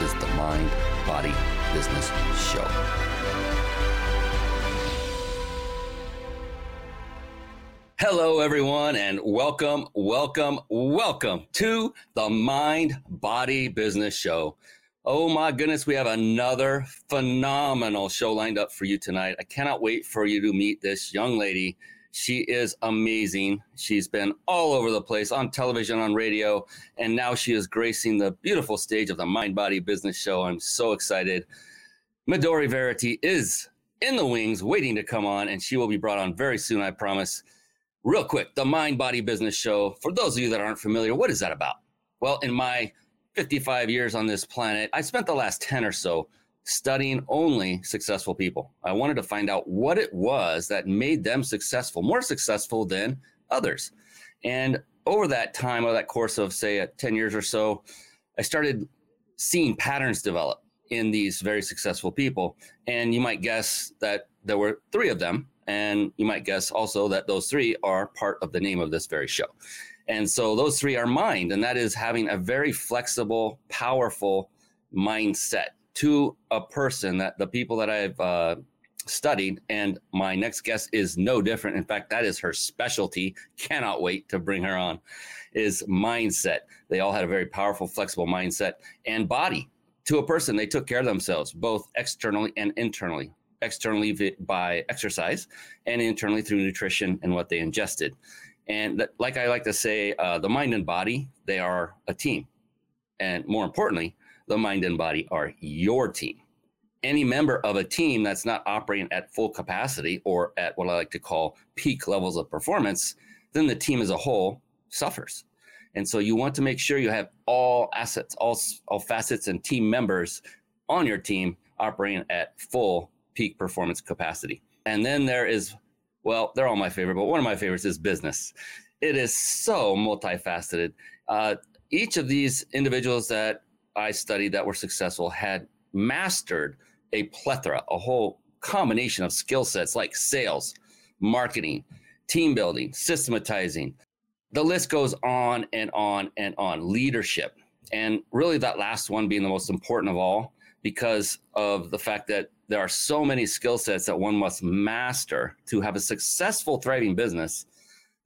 is the Mind Body Business Show. Hello, everyone, and welcome, welcome, welcome to the Mind Body Business Show. Oh my goodness, we have another phenomenal show lined up for you tonight. I cannot wait for you to meet this young lady. She is amazing. She's been all over the place on television, on radio, and now she is gracing the beautiful stage of the Mind Body Business Show. I'm so excited. Midori Verity is in the wings, waiting to come on, and she will be brought on very soon, I promise. Real quick, the Mind Body Business Show. For those of you that aren't familiar, what is that about? Well, in my 55 years on this planet, I spent the last 10 or so studying only successful people. I wanted to find out what it was that made them successful, more successful than others. And over that time, over that course of, say, uh, 10 years or so, I started seeing patterns develop in these very successful people. And you might guess that there were three of them and you might guess also that those three are part of the name of this very show. And so those three are mind, and that is having a very flexible, powerful mindset to a person that the people that I've uh, studied, and my next guest is no different. In fact, that is her specialty. Cannot wait to bring her on. Is mindset. They all had a very powerful, flexible mindset and body to a person. They took care of themselves, both externally and internally externally by exercise and internally through nutrition and what they ingested. And like I like to say, uh, the mind and body, they are a team. And more importantly, the mind and body are your team. Any member of a team that's not operating at full capacity or at what I like to call peak levels of performance, then the team as a whole suffers. And so you want to make sure you have all assets, all, all facets and team members on your team operating at full peak performance capacity. And then there is, well, they're all my favorite, but one of my favorites is business. It is so multifaceted. Uh, each of these individuals that I studied that were successful had mastered a plethora, a whole combination of skill sets like sales, marketing, team building, systematizing. The list goes on and on and on. Leadership. And really, that last one being the most important of all because of the fact that there are so many skill sets that one must master to have a successful, thriving business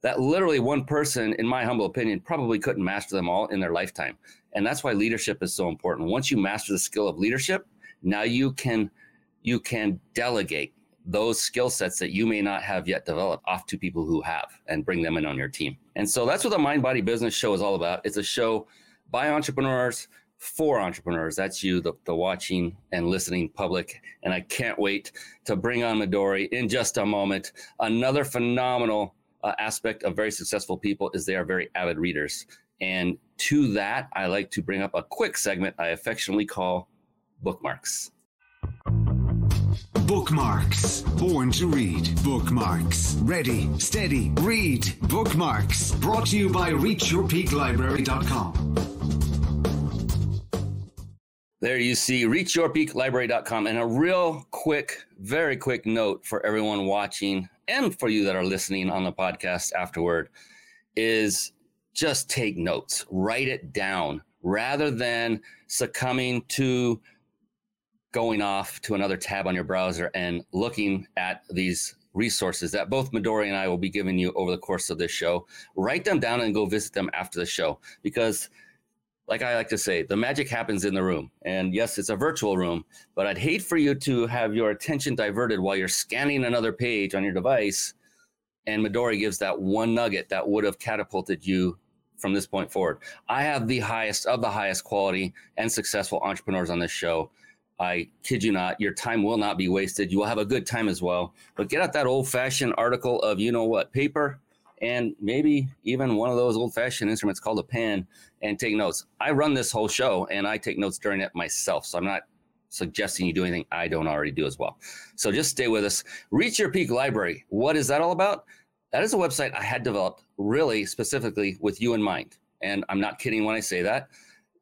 that literally one person, in my humble opinion, probably couldn't master them all in their lifetime. And that's why leadership is so important. Once you master the skill of leadership, now you can you can delegate those skill sets that you may not have yet developed off to people who have and bring them in on your team. And so that's what the Mind Body Business Show is all about. It's a show by entrepreneurs for entrepreneurs. That's you, the, the watching and listening public. And I can't wait to bring on Midori in just a moment. Another phenomenal uh, aspect of very successful people is they are very avid readers. And to that, I like to bring up a quick segment I affectionately call bookmarks. Bookmarks. Born to read. Bookmarks. Ready, steady, read. Bookmarks. Brought to you by ReachYourPeakLibrary.com. There you see reachyourpeaklibrary.com. And a real quick, very quick note for everyone watching and for you that are listening on the podcast afterward is just take notes, write it down rather than succumbing to going off to another tab on your browser and looking at these resources that both Midori and I will be giving you over the course of this show. Write them down and go visit them after the show because like I like to say, the magic happens in the room. And yes, it's a virtual room, but I'd hate for you to have your attention diverted while you're scanning another page on your device. And Midori gives that one nugget that would have catapulted you from this point forward. I have the highest of the highest quality and successful entrepreneurs on this show. I kid you not, your time will not be wasted. You will have a good time as well. But get out that old fashioned article of you know what paper and maybe even one of those old fashioned instruments called a pen and take notes. I run this whole show and I take notes during it myself. So I'm not suggesting you do anything I don't already do as well. So just stay with us. Reach Your Peak Library. What is that all about? That is a website I had developed really specifically with you in mind. And I'm not kidding when I say that.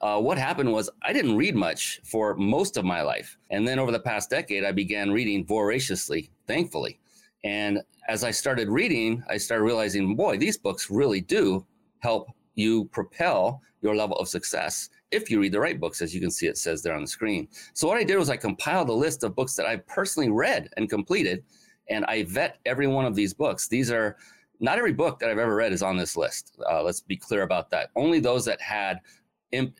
Uh, what happened was I didn't read much for most of my life. And then over the past decade, I began reading voraciously, thankfully. And as I started reading, I started realizing, boy, these books really do help you propel your level of success if you read the right books, as you can see it says there on the screen. So what I did was I compiled a list of books that I personally read and completed, and I vet every one of these books. These are not every book that I've ever read is on this list. Uh, let's be clear about that. Only those that had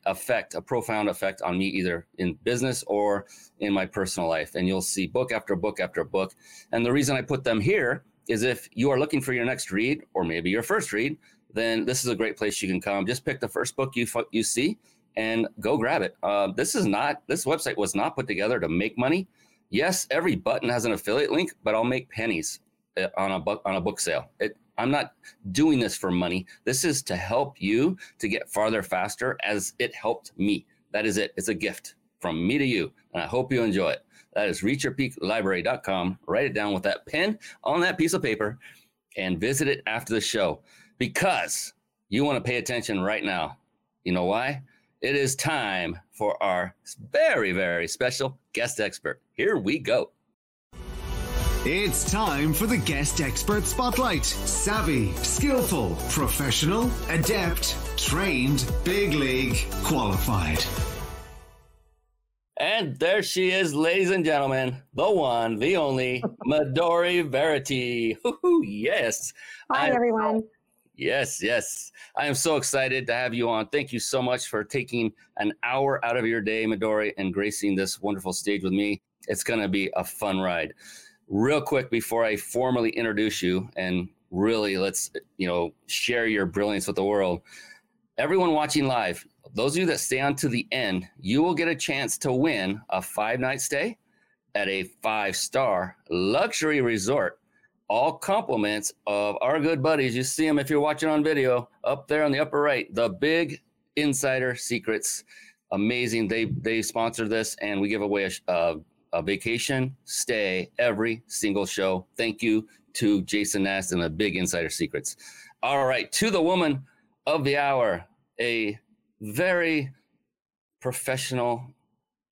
effect, a profound effect on me, either in business or in my personal life. And you'll see book after book after book. And the reason I put them here is if you are looking for your next read or maybe your first read, then this is a great place you can come. Just pick the first book you you see and go grab it. Uh, this is not this website was not put together to make money. Yes, every button has an affiliate link, but I'll make pennies uh, on a book on a book sale. It, I'm not doing this for money. This is to help you to get farther faster as it helped me. That is it. It's a gift from me to you. And I hope you enjoy it. That is reachyourpeaklibrary.com. Write it down with that pen on that piece of paper and visit it after the show because you want to pay attention right now. You know why? It is time for our very, very special guest expert. Here we go. It's time for the guest expert spotlight. Savvy, skillful, professional, adept, trained, big league, qualified. And there she is, ladies and gentlemen, the one, the only, Midori Verity. yes. Hi, I'm, everyone. Yes, yes. I am so excited to have you on. Thank you so much for taking an hour out of your day, Midori, and gracing this wonderful stage with me. It's going to be a fun ride real quick before I formally introduce you and really let's you know share your brilliance with the world. Everyone watching live, those of you that stay on to the end, you will get a chance to win a five night stay at a five star luxury resort. All compliments of our good buddies. You see them if you're watching on video up there on the upper right. The big insider secrets, amazing. They they sponsor this, and we give away a, uh, a vacation stay every single show. Thank you to Jason Nast and the Big Insider Secrets. All right, to the woman of the hour, a very professional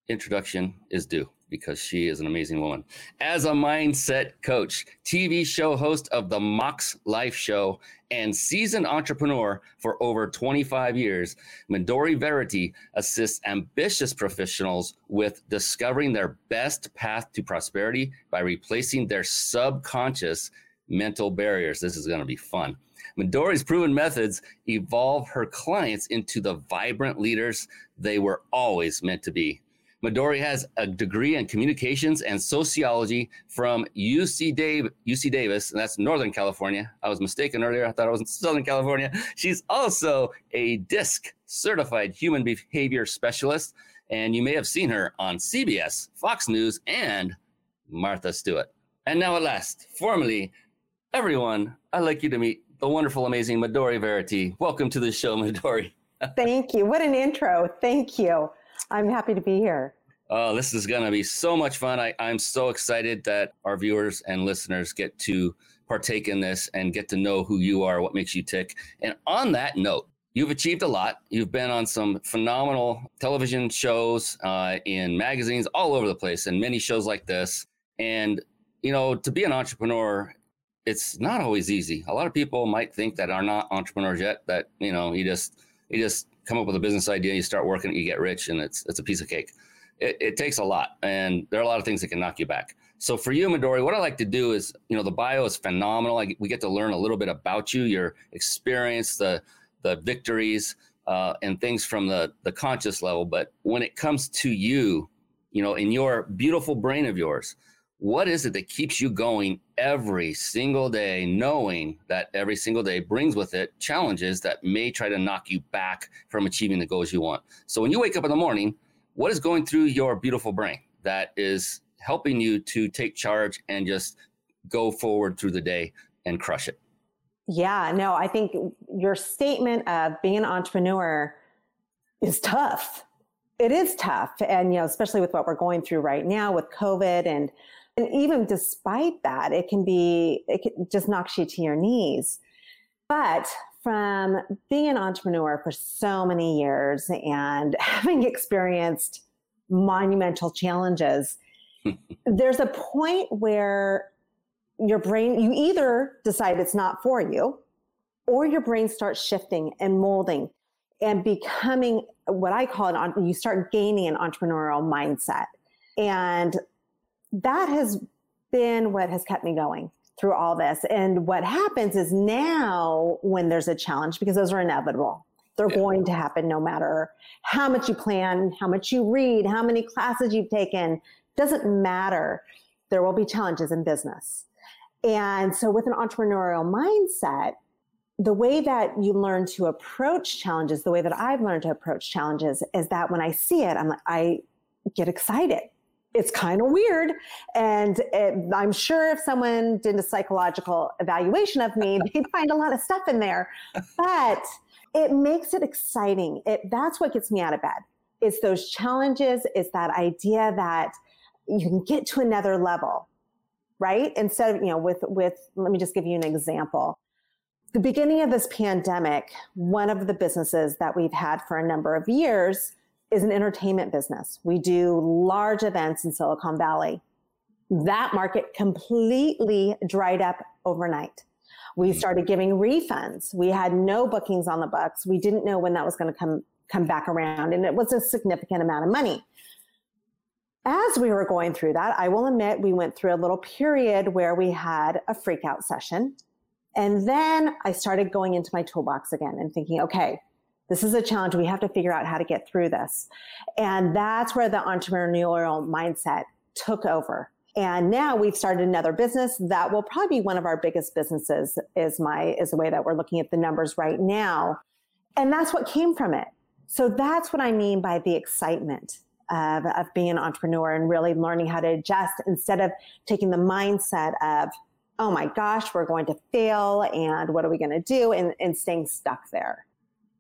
introduction is due because she is an amazing woman. As a mindset coach, TV show host of the MOX Life Show, and seasoned entrepreneur for over 25 years, Midori Verity assists ambitious professionals with discovering their best path to prosperity by replacing their subconscious mental barriers. This is going to be fun. Midori's proven methods evolve her clients into the vibrant leaders they were always meant to be. Midori has a degree in communications and sociology from UC, Dave, UC Davis, and that's Northern California. I was mistaken earlier. I thought I was in Southern California. She's also a DISC certified human behavior specialist, and you may have seen her on CBS, Fox News, and Martha Stewart. And now, at last, formally, everyone, I'd like you to meet the wonderful, amazing Midori Verity. Welcome to the show, Midori. Thank you. What an intro. Thank you. I'm happy to be here. Oh, this is going to be so much fun. I, I'm so excited that our viewers and listeners get to partake in this and get to know who you are, what makes you tick. And on that note, you've achieved a lot. You've been on some phenomenal television shows, uh, in magazines all over the place, and many shows like this. And, you know, to be an entrepreneur, it's not always easy. A lot of people might think that are not entrepreneurs yet, that, you know, you just, you just come up with a business idea, you start working, you get rich, and it's it's a piece of cake. It, it, takes a lot, and there are a lot of things that can knock you back. So for you, Midori, what I like to do is, you know, the bio is phenomenal. I, we get to learn a little bit about you, your experience, the the victories, uh, and things from the the conscious level. But when it comes to you, you know, in your beautiful brain of yours, what is it that keeps you going every single day, knowing that every single day brings with it challenges that may try to knock you back from achieving the goals you want? So when you wake up in the morning, what is going through your beautiful brain that is helping you to take charge and just go forward through the day and crush it? Yeah, no, I think your statement of being an entrepreneur is tough. It is tough. And, you know, especially with what we're going through right now with COVID and, and even despite that, it can be, it can, just knocks you to your knees. But from being an entrepreneur for so many years and having experienced monumental challenges, there's a point where your brain, you either decide it's not for you, or your brain starts shifting and molding and becoming what I call an, you start gaining an entrepreneurial mindset. And that has been what has kept me going through all this. And what happens is now when there's a challenge, because those are inevitable, they're yeah. going to happen no matter how much you plan, how much you read, how many classes you've taken, doesn't matter. There will be challenges in business. And so with an entrepreneurial mindset, the way that you learn to approach challenges, the way that I've learned to approach challenges is that when I see it, I'm like, I get excited. It's kind of weird. And it, I'm sure if someone did a psychological evaluation of me, they'd find a lot of stuff in there. But it makes it exciting. It, that's what gets me out of bed. It's those challenges. It's that idea that you can get to another level right? Instead of, you know, with, with, let me just give you an example. The beginning of this pandemic, one of the businesses that we've had for a number of years is an entertainment business. We do large events in Silicon Valley. That market completely dried up overnight. We hmm. started giving refunds. We had no bookings on the books. We didn't know when that was going to come come back around and it was a significant amount of money as we were going through that, I will admit we went through a little period where we had a freakout session. And then I started going into my toolbox again and thinking, okay, this is a challenge. We have to figure out how to get through this. And that's where the entrepreneurial mindset took over. And now we've started another business that will probably be one of our biggest businesses is my, is the way that we're looking at the numbers right now. And that's what came from it. So that's what I mean by the excitement of, of being an entrepreneur and really learning how to adjust instead of taking the mindset of, oh my gosh, we're going to fail and what are we going to do and, and staying stuck there.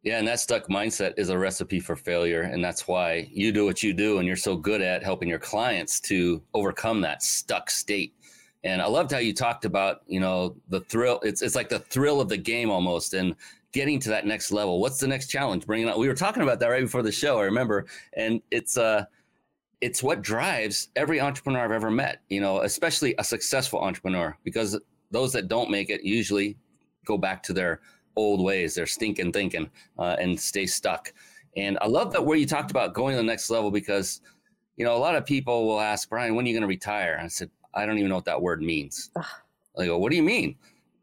Yeah, and that stuck mindset is a recipe for failure. And that's why you do what you do and you're so good at helping your clients to overcome that stuck state. And I loved how you talked about, you know, the thrill. It's it's like the thrill of the game almost. And getting to that next level. What's the next challenge? Bringing up. We were talking about that right before the show. I remember, and it's uh, it's what drives every entrepreneur I've ever met. You know, especially a successful entrepreneur, because those that don't make it usually go back to their old ways, their stinking thinking, uh, and stay stuck. And I love that where you talked about going to the next level because, you know, a lot of people will ask Brian, when are you going to retire? And I said, I don't even know what that word means. I go, what do you mean?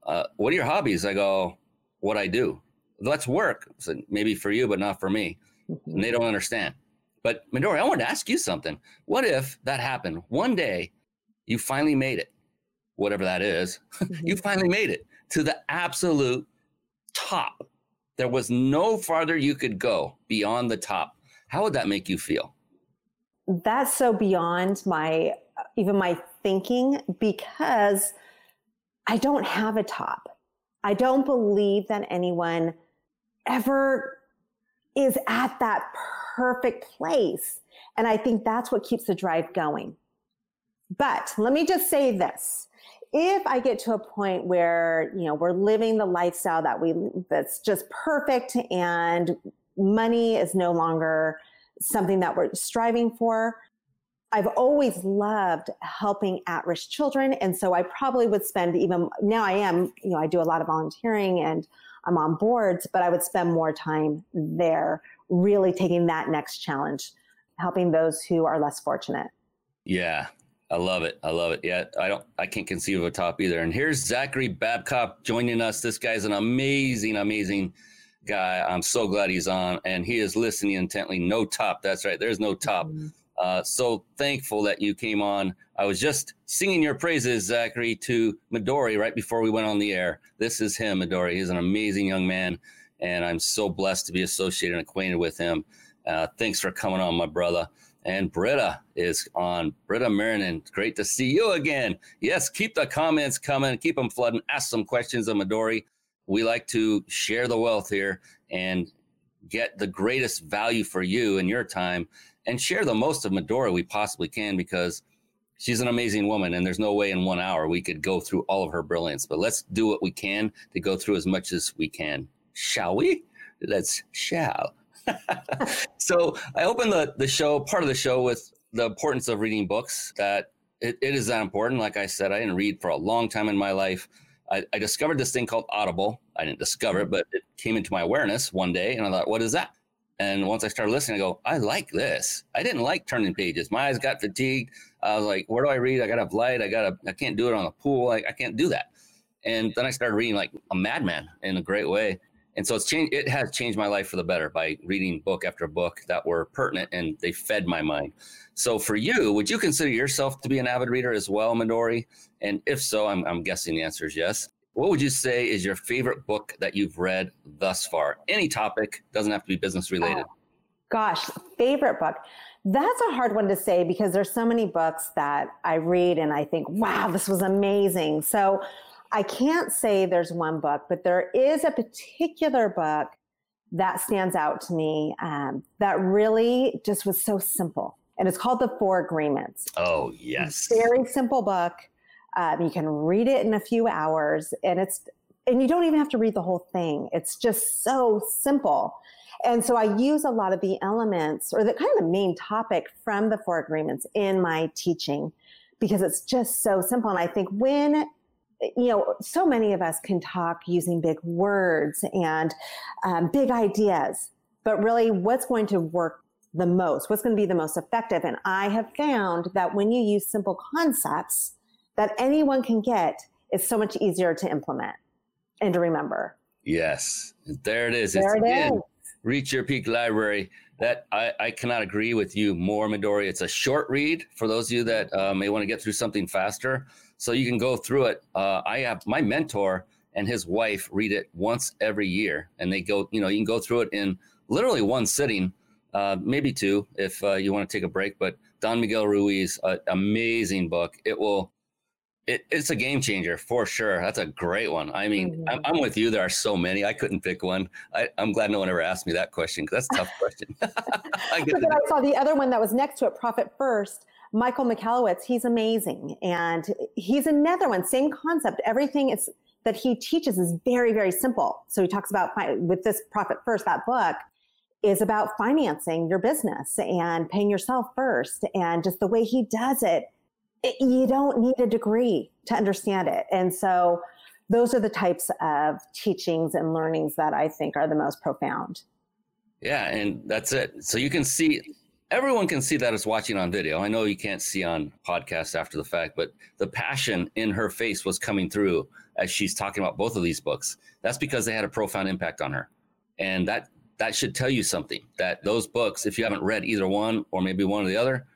Uh, what are your hobbies? I go, what I do. Let's work. So maybe for you, but not for me. Mm-hmm. And they don't understand. But Midori, I wanted to ask you something. What if that happened one day? You finally made it, whatever that is. Mm-hmm. you finally made it to the absolute top. There was no farther you could go beyond the top. How would that make you feel? That's so beyond my even my thinking because I don't have a top. I don't believe that anyone ever is at that perfect place. And I think that's what keeps the drive going. But let me just say this. If I get to a point where, you know, we're living the lifestyle that we, that's just perfect and money is no longer something that we're striving for, I've always loved helping at risk children. And so I probably would spend even now I am, you know, I do a lot of volunteering and I'm on boards, but I would spend more time there, really taking that next challenge, helping those who are less fortunate. Yeah. I love it. I love it. Yeah, I don't. I can't conceive of a top either. And here's Zachary Babcock joining us. This guy's an amazing, amazing guy. I'm so glad he's on, and he is listening intently. No top. That's right. There's no top. Mm-hmm. Uh, so thankful that you came on. I was just singing your praises, Zachary, to Midori right before we went on the air. This is him, Midori. He's an amazing young man, and I'm so blessed to be associated and acquainted with him. Uh, thanks for coming on, my brother. And Britta is on. Britta Marinin, great to see you again. Yes, keep the comments coming, keep them flooding. Ask some questions of Midori. we like to share the wealth here and get the greatest value for you and your time and share the most of Midori we possibly can because she's an amazing woman and there's no way in one hour we could go through all of her brilliance but let's do what we can to go through as much as we can shall we let's shall so i opened the, the show part of the show with the importance of reading books that it, it is that important like i said i didn't read for a long time in my life I, I discovered this thing called audible i didn't discover it but it came into my awareness one day and i thought what is that and once I started listening, I go, I like this. I didn't like turning pages. My eyes got fatigued. I was like, where do I read? I got to have light. I got to, I can't do it on the pool. I, I can't do that. And then I started reading like a madman in a great way. And so it's changed, it has changed my life for the better by reading book after book that were pertinent and they fed my mind. So for you, would you consider yourself to be an avid reader as well, Midori? And if so, I'm, I'm guessing the answer is yes. What would you say is your favorite book that you've read thus far? Any topic, doesn't have to be business oh, related. Oh, gosh, favorite book. That's a hard one to say because there's so many books that I read and I think, wow, this was amazing. So I can't say there's one book, but there is a particular book that stands out to me um, that really just was so simple. And it's called The Four Agreements. Oh, yes. Very simple book. Um, you can read it in a few hours, and it's and you don't even have to read the whole thing. It's just so simple. And so I use a lot of the elements or the kind of the main topic from the four agreements in my teaching because it's just so simple. And I think when you know, so many of us can talk using big words and um, big ideas, but really, what's going to work the most? What's going to be the most effective? And I have found that when you use simple concepts, that anyone can get it's so much easier to implement and to remember. Yes, there it is. There it's it is. Reach Your Peak Library. That I, I cannot agree with you more, Midori. It's a short read for those of you that uh, may want to get through something faster. So you can go through it. Uh, I have my mentor and his wife read it once every year, and they go. You know, you can go through it in literally one sitting, uh, maybe two if uh, you want to take a break. But Don Miguel Ruiz, uh, amazing book. It will it, it's a game changer for sure. That's a great one. I mean, mm-hmm. I'm, I'm, with you. There are so many. I couldn't pick one. I, am glad no one ever asked me that question because that's a tough question. I I saw the other one that was next to it, Profit First. Michael Michalowicz, he's amazing. And he's another one, same concept. Everything is that he teaches is very, very simple. So he talks about with this Profit First, that book is about financing your business and paying yourself first. And just the way he does it it, you don't need a degree to understand it. And so those are the types of teachings and learnings that I think are the most profound. Yeah, and that's it. So you can see everyone can see that as watching on video. I know you can't see on podcast after the fact, but the passion in her face was coming through as she's talking about both of these books. That's because they had a profound impact on her. And that that should tell you something that those books, if you haven't read either one or maybe one or the other,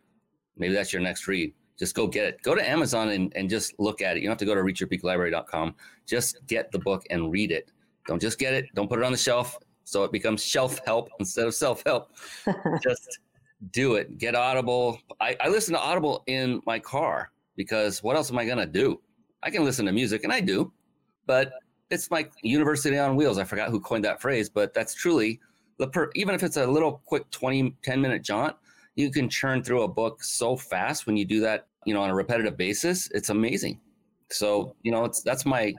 maybe that's your next read just go get it. Go to Amazon and, and just look at it. You don't have to go to reachyourpeaklibrary.com. Just get the book and read it. Don't just get it. Don't put it on the shelf so it becomes shelf help instead of self help. just do it. Get Audible. I, I listen to Audible in my car because what else am I going to do? I can listen to music and I do, but it's like university on wheels. I forgot who coined that phrase, but that's truly the per, even if it's a little quick 20, 10 minute jaunt, you can churn through a book so fast when you do that, you know, on a repetitive basis. It's amazing. So, you know, it's that's my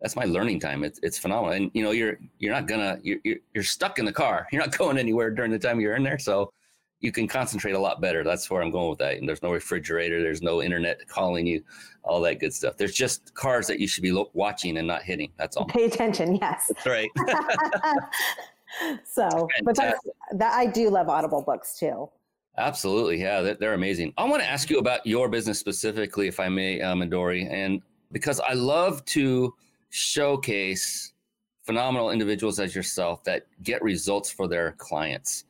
that's my learning time. It's it's phenomenal. And you know, you're you're not gonna you're you're, you're stuck in the car. You're not going anywhere during the time you're in there. So you can concentrate a lot better. That's where I'm going with that. And there's no refrigerator, there's no internet calling you, all that good stuff. There's just cars that you should be lo- watching and not hitting. That's all. Pay attention. Yes. That's right. so, but that's, that I do love Audible books too. Absolutely. Yeah, they're amazing. I want to ask you about your business specifically, if I may, um, Midori, and because I love to showcase phenomenal individuals as yourself that get results for their clients.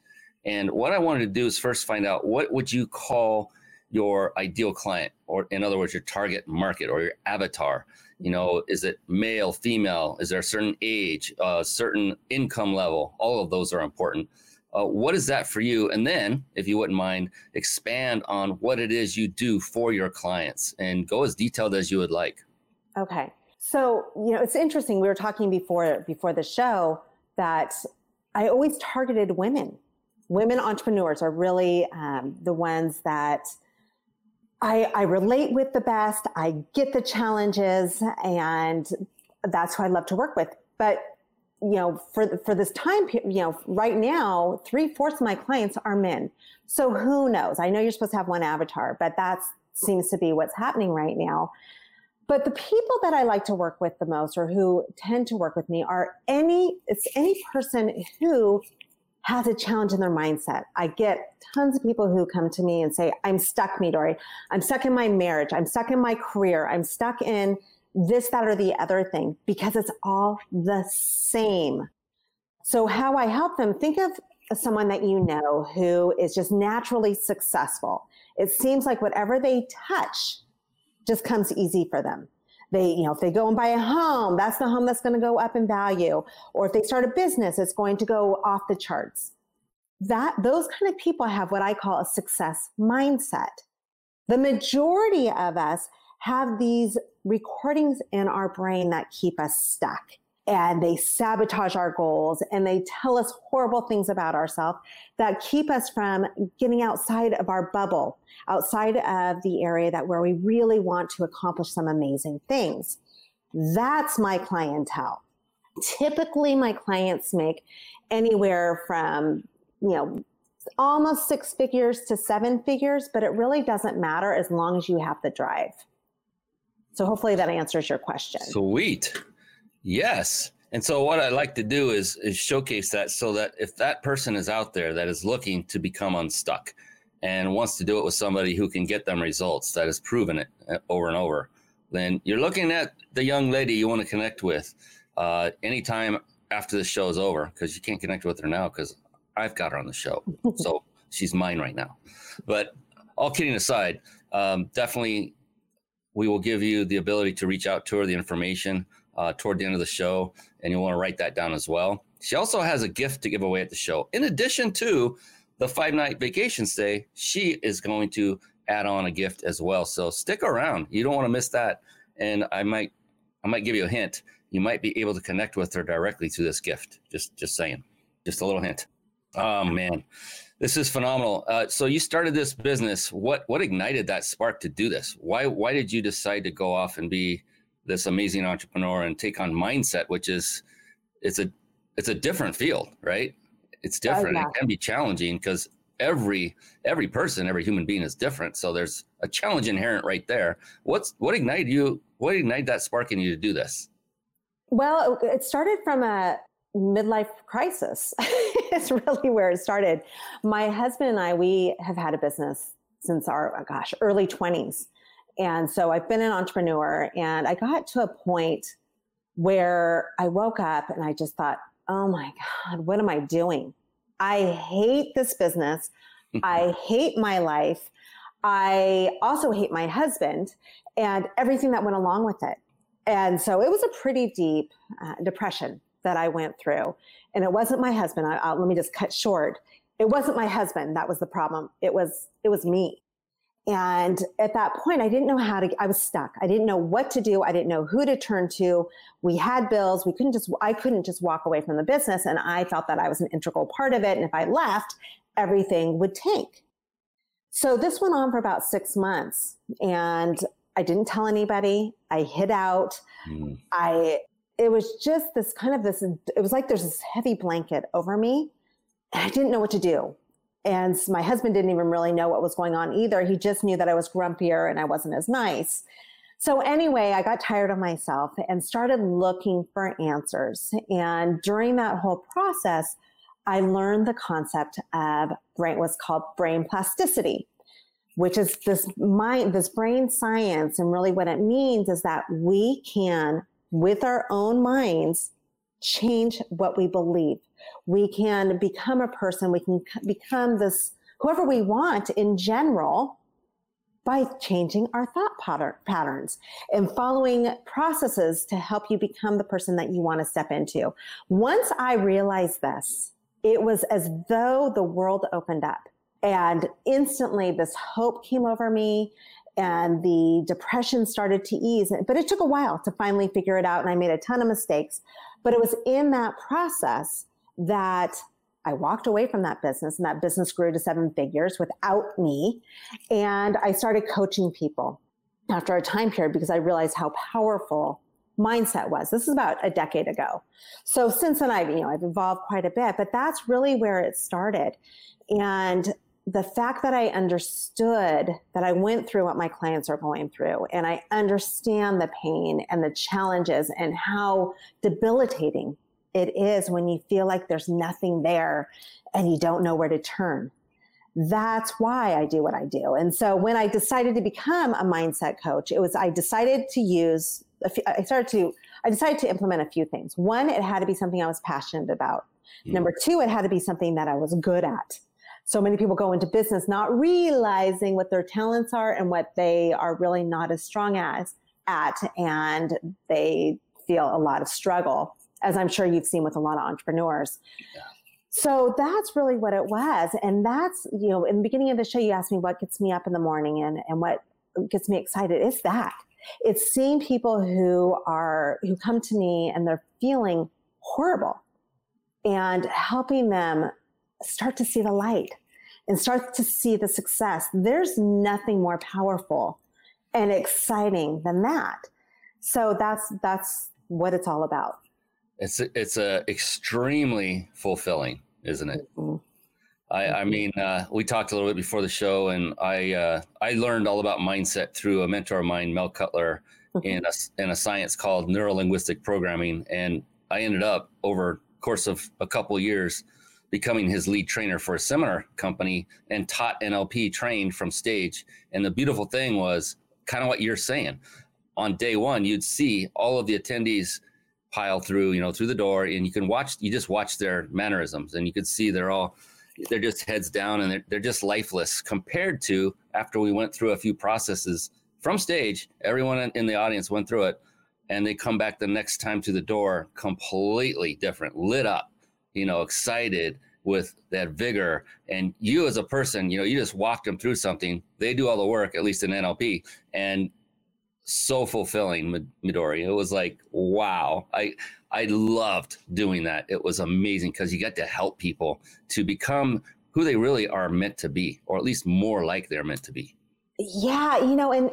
And what I wanted to do is first find out what would you call your ideal client, or in other words, your target market or your avatar. You know, is it male, female? Is there a certain age, a certain income level? All of those are important. Uh, what is that for you? And then, if you wouldn't mind, expand on what it is you do for your clients and go as detailed as you would like. Okay. So, you know, it's interesting. We were talking before before the show that I always targeted women. Women entrepreneurs are really um, the ones that I, I relate with the best. I get the challenges, and that's who I love to work with. But you know, for for this time, you know, right now, three fourths of my clients are men. So who knows? I know you're supposed to have one avatar, but that seems to be what's happening right now. But the people that I like to work with the most, or who tend to work with me, are any it's any person who has a challenge in their mindset. I get tons of people who come to me and say, "I'm stuck, Midori. I'm stuck in my marriage. I'm stuck in my career. I'm stuck in." this, that, or the other thing because it's all the same. So, how I help them think of someone that you know who is just naturally successful. It seems like whatever they touch just comes easy for them. They, you know, if they go and buy a home, that's the home that's going to go up in value. Or if they start a business, it's going to go off the charts. That those kind of people have what I call a success mindset. The majority of us have these recordings in our brain that keep us stuck and they sabotage our goals and they tell us horrible things about ourselves that keep us from getting outside of our bubble, outside of the area that where we really want to accomplish some amazing things. That's my clientele. Typically my clients make anywhere from, you know, almost six figures to seven figures, but it really doesn't matter as long as you have the drive. So hopefully that answers your question. Sweet. Yes. And so what I like to do is is showcase that so that if that person is out there that is looking to become unstuck and wants to do it with somebody who can get them results that has proven it uh, over and over, then you're looking at the young lady you want to connect with uh, anytime after the show is over because you can't connect with her now because I've got her on the show. so she's mine right now. But all kidding aside, um, definitely we will give you the ability to reach out to her, the information uh, toward the end of the show, and you'll want to write that down as well. She also has a gift to give away at the show. In addition to the five night vacation stay, she is going to add on a gift as well. So stick around. You don't want to miss that. And I might, I might give you a hint. You might be able to connect with her directly through this gift. Just, just saying. Just a little hint. Oh man, this is phenomenal. Uh, so you started this business. What what ignited that spark to do this? Why why did you decide to go off and be this amazing entrepreneur and take on mindset, which is it's a it's a different field, right? It's oh, different. Oh, yeah. It can be challenging because every every person, every human being is different. So there's a challenge inherent right there. What's what ignited you? What ignited that spark in you to do this? Well, it started from a midlife crisis it's really where it started. My husband and I, we have had a business since our, oh gosh, early 20s. And so I've been an entrepreneur and I got to a point where I woke up and I just thought, oh my God, what am I doing? I hate this business. I hate my life. I also hate my husband and everything that went along with it. And so it was a pretty deep uh, depression that I went through. And it wasn't my husband. I, I, let me just cut short. It wasn't my husband that was the problem. It was it was me. And at that point, I didn't know how to. I was stuck. I didn't know what to do. I didn't know who to turn to. We had bills. We couldn't just. I couldn't just walk away from the business. And I felt that I was an integral part of it. And if I left, everything would tank. So this went on for about six months, and I didn't tell anybody. I hid out. Mm. I it was just this kind of this, it was like there's this heavy blanket over me. And I didn't know what to do. And my husband didn't even really know what was going on either. He just knew that I was grumpier and I wasn't as nice. So, anyway, I got tired of myself and started looking for answers. And during that whole process, I learned the concept of brain, what's called brain plasticity, which is this mind, this brain science. And really what it means is that we can with our own minds change what we believe. We can become a person, we can become this, whoever we want in general by changing our thought pattern, patterns and following processes to help you become the person that you want to step into. Once I realized this, it was as though the world opened up and instantly this hope came over me and the depression started to ease. But it took a while to finally figure it out. And I made a ton of mistakes. But it was in that process that I walked away from that business and that business grew to seven figures without me. And I started coaching people after a time period because I realized how powerful mindset was. This is about a decade ago. So since then I've, you know, I've evolved quite a bit, but that's really where it started. And the fact that I understood that I went through what my clients are going through and I understand the pain and the challenges and how debilitating it is when you feel like there's nothing there and you don't know where to turn. That's why I do what I do. And so when I decided to become a mindset coach, it was I decided to use I started to I decided to implement a few things. One, it had to be something I was passionate about. Mm. Number two, it had to be something that I was good at. So many people go into business not realizing what their talents are and what they are really not as strong as at, and they feel a lot of struggle, as I'm sure you've seen with a lot of entrepreneurs. Yeah. So that's really what it was. And that's, you know, in the beginning of the show, you asked me what gets me up in the morning and, and what gets me excited. It's that. It's seeing people who are, who come to me and they're feeling horrible and helping them start to see the light and start to see the success. There's nothing more powerful and exciting than that. So that's that's what it's all about. It's it's a extremely fulfilling, isn't it? Mm-hmm. I, I, mean, uh, we talked a little bit before the show, and I uh, I learned all about mindset through a mentor of mine, Mel Cutler, mm-hmm. in a in a science called neurolinguistic programming, and I ended up over course of a couple years becoming his lead trainer for a seminar company and taught NLP trained from stage. And the beautiful thing was kind of what you're saying. On day one, you'd see all of the attendees pile through, you know, through the door, and you can watch. You just watch their mannerisms, and you could see they're all they're just heads down and they're, they're just lifeless compared to after we went through a few processes from stage everyone in the audience went through it and they come back the next time to the door completely different lit up you know excited with that vigor and you as a person you know you just walk them through something they do all the work at least in nlp and so fulfilling midori. It was like wow. I i loved doing that. It was amazing because you got to help people to become who they really are meant to be or at least more like they're meant to be. Yeah you know and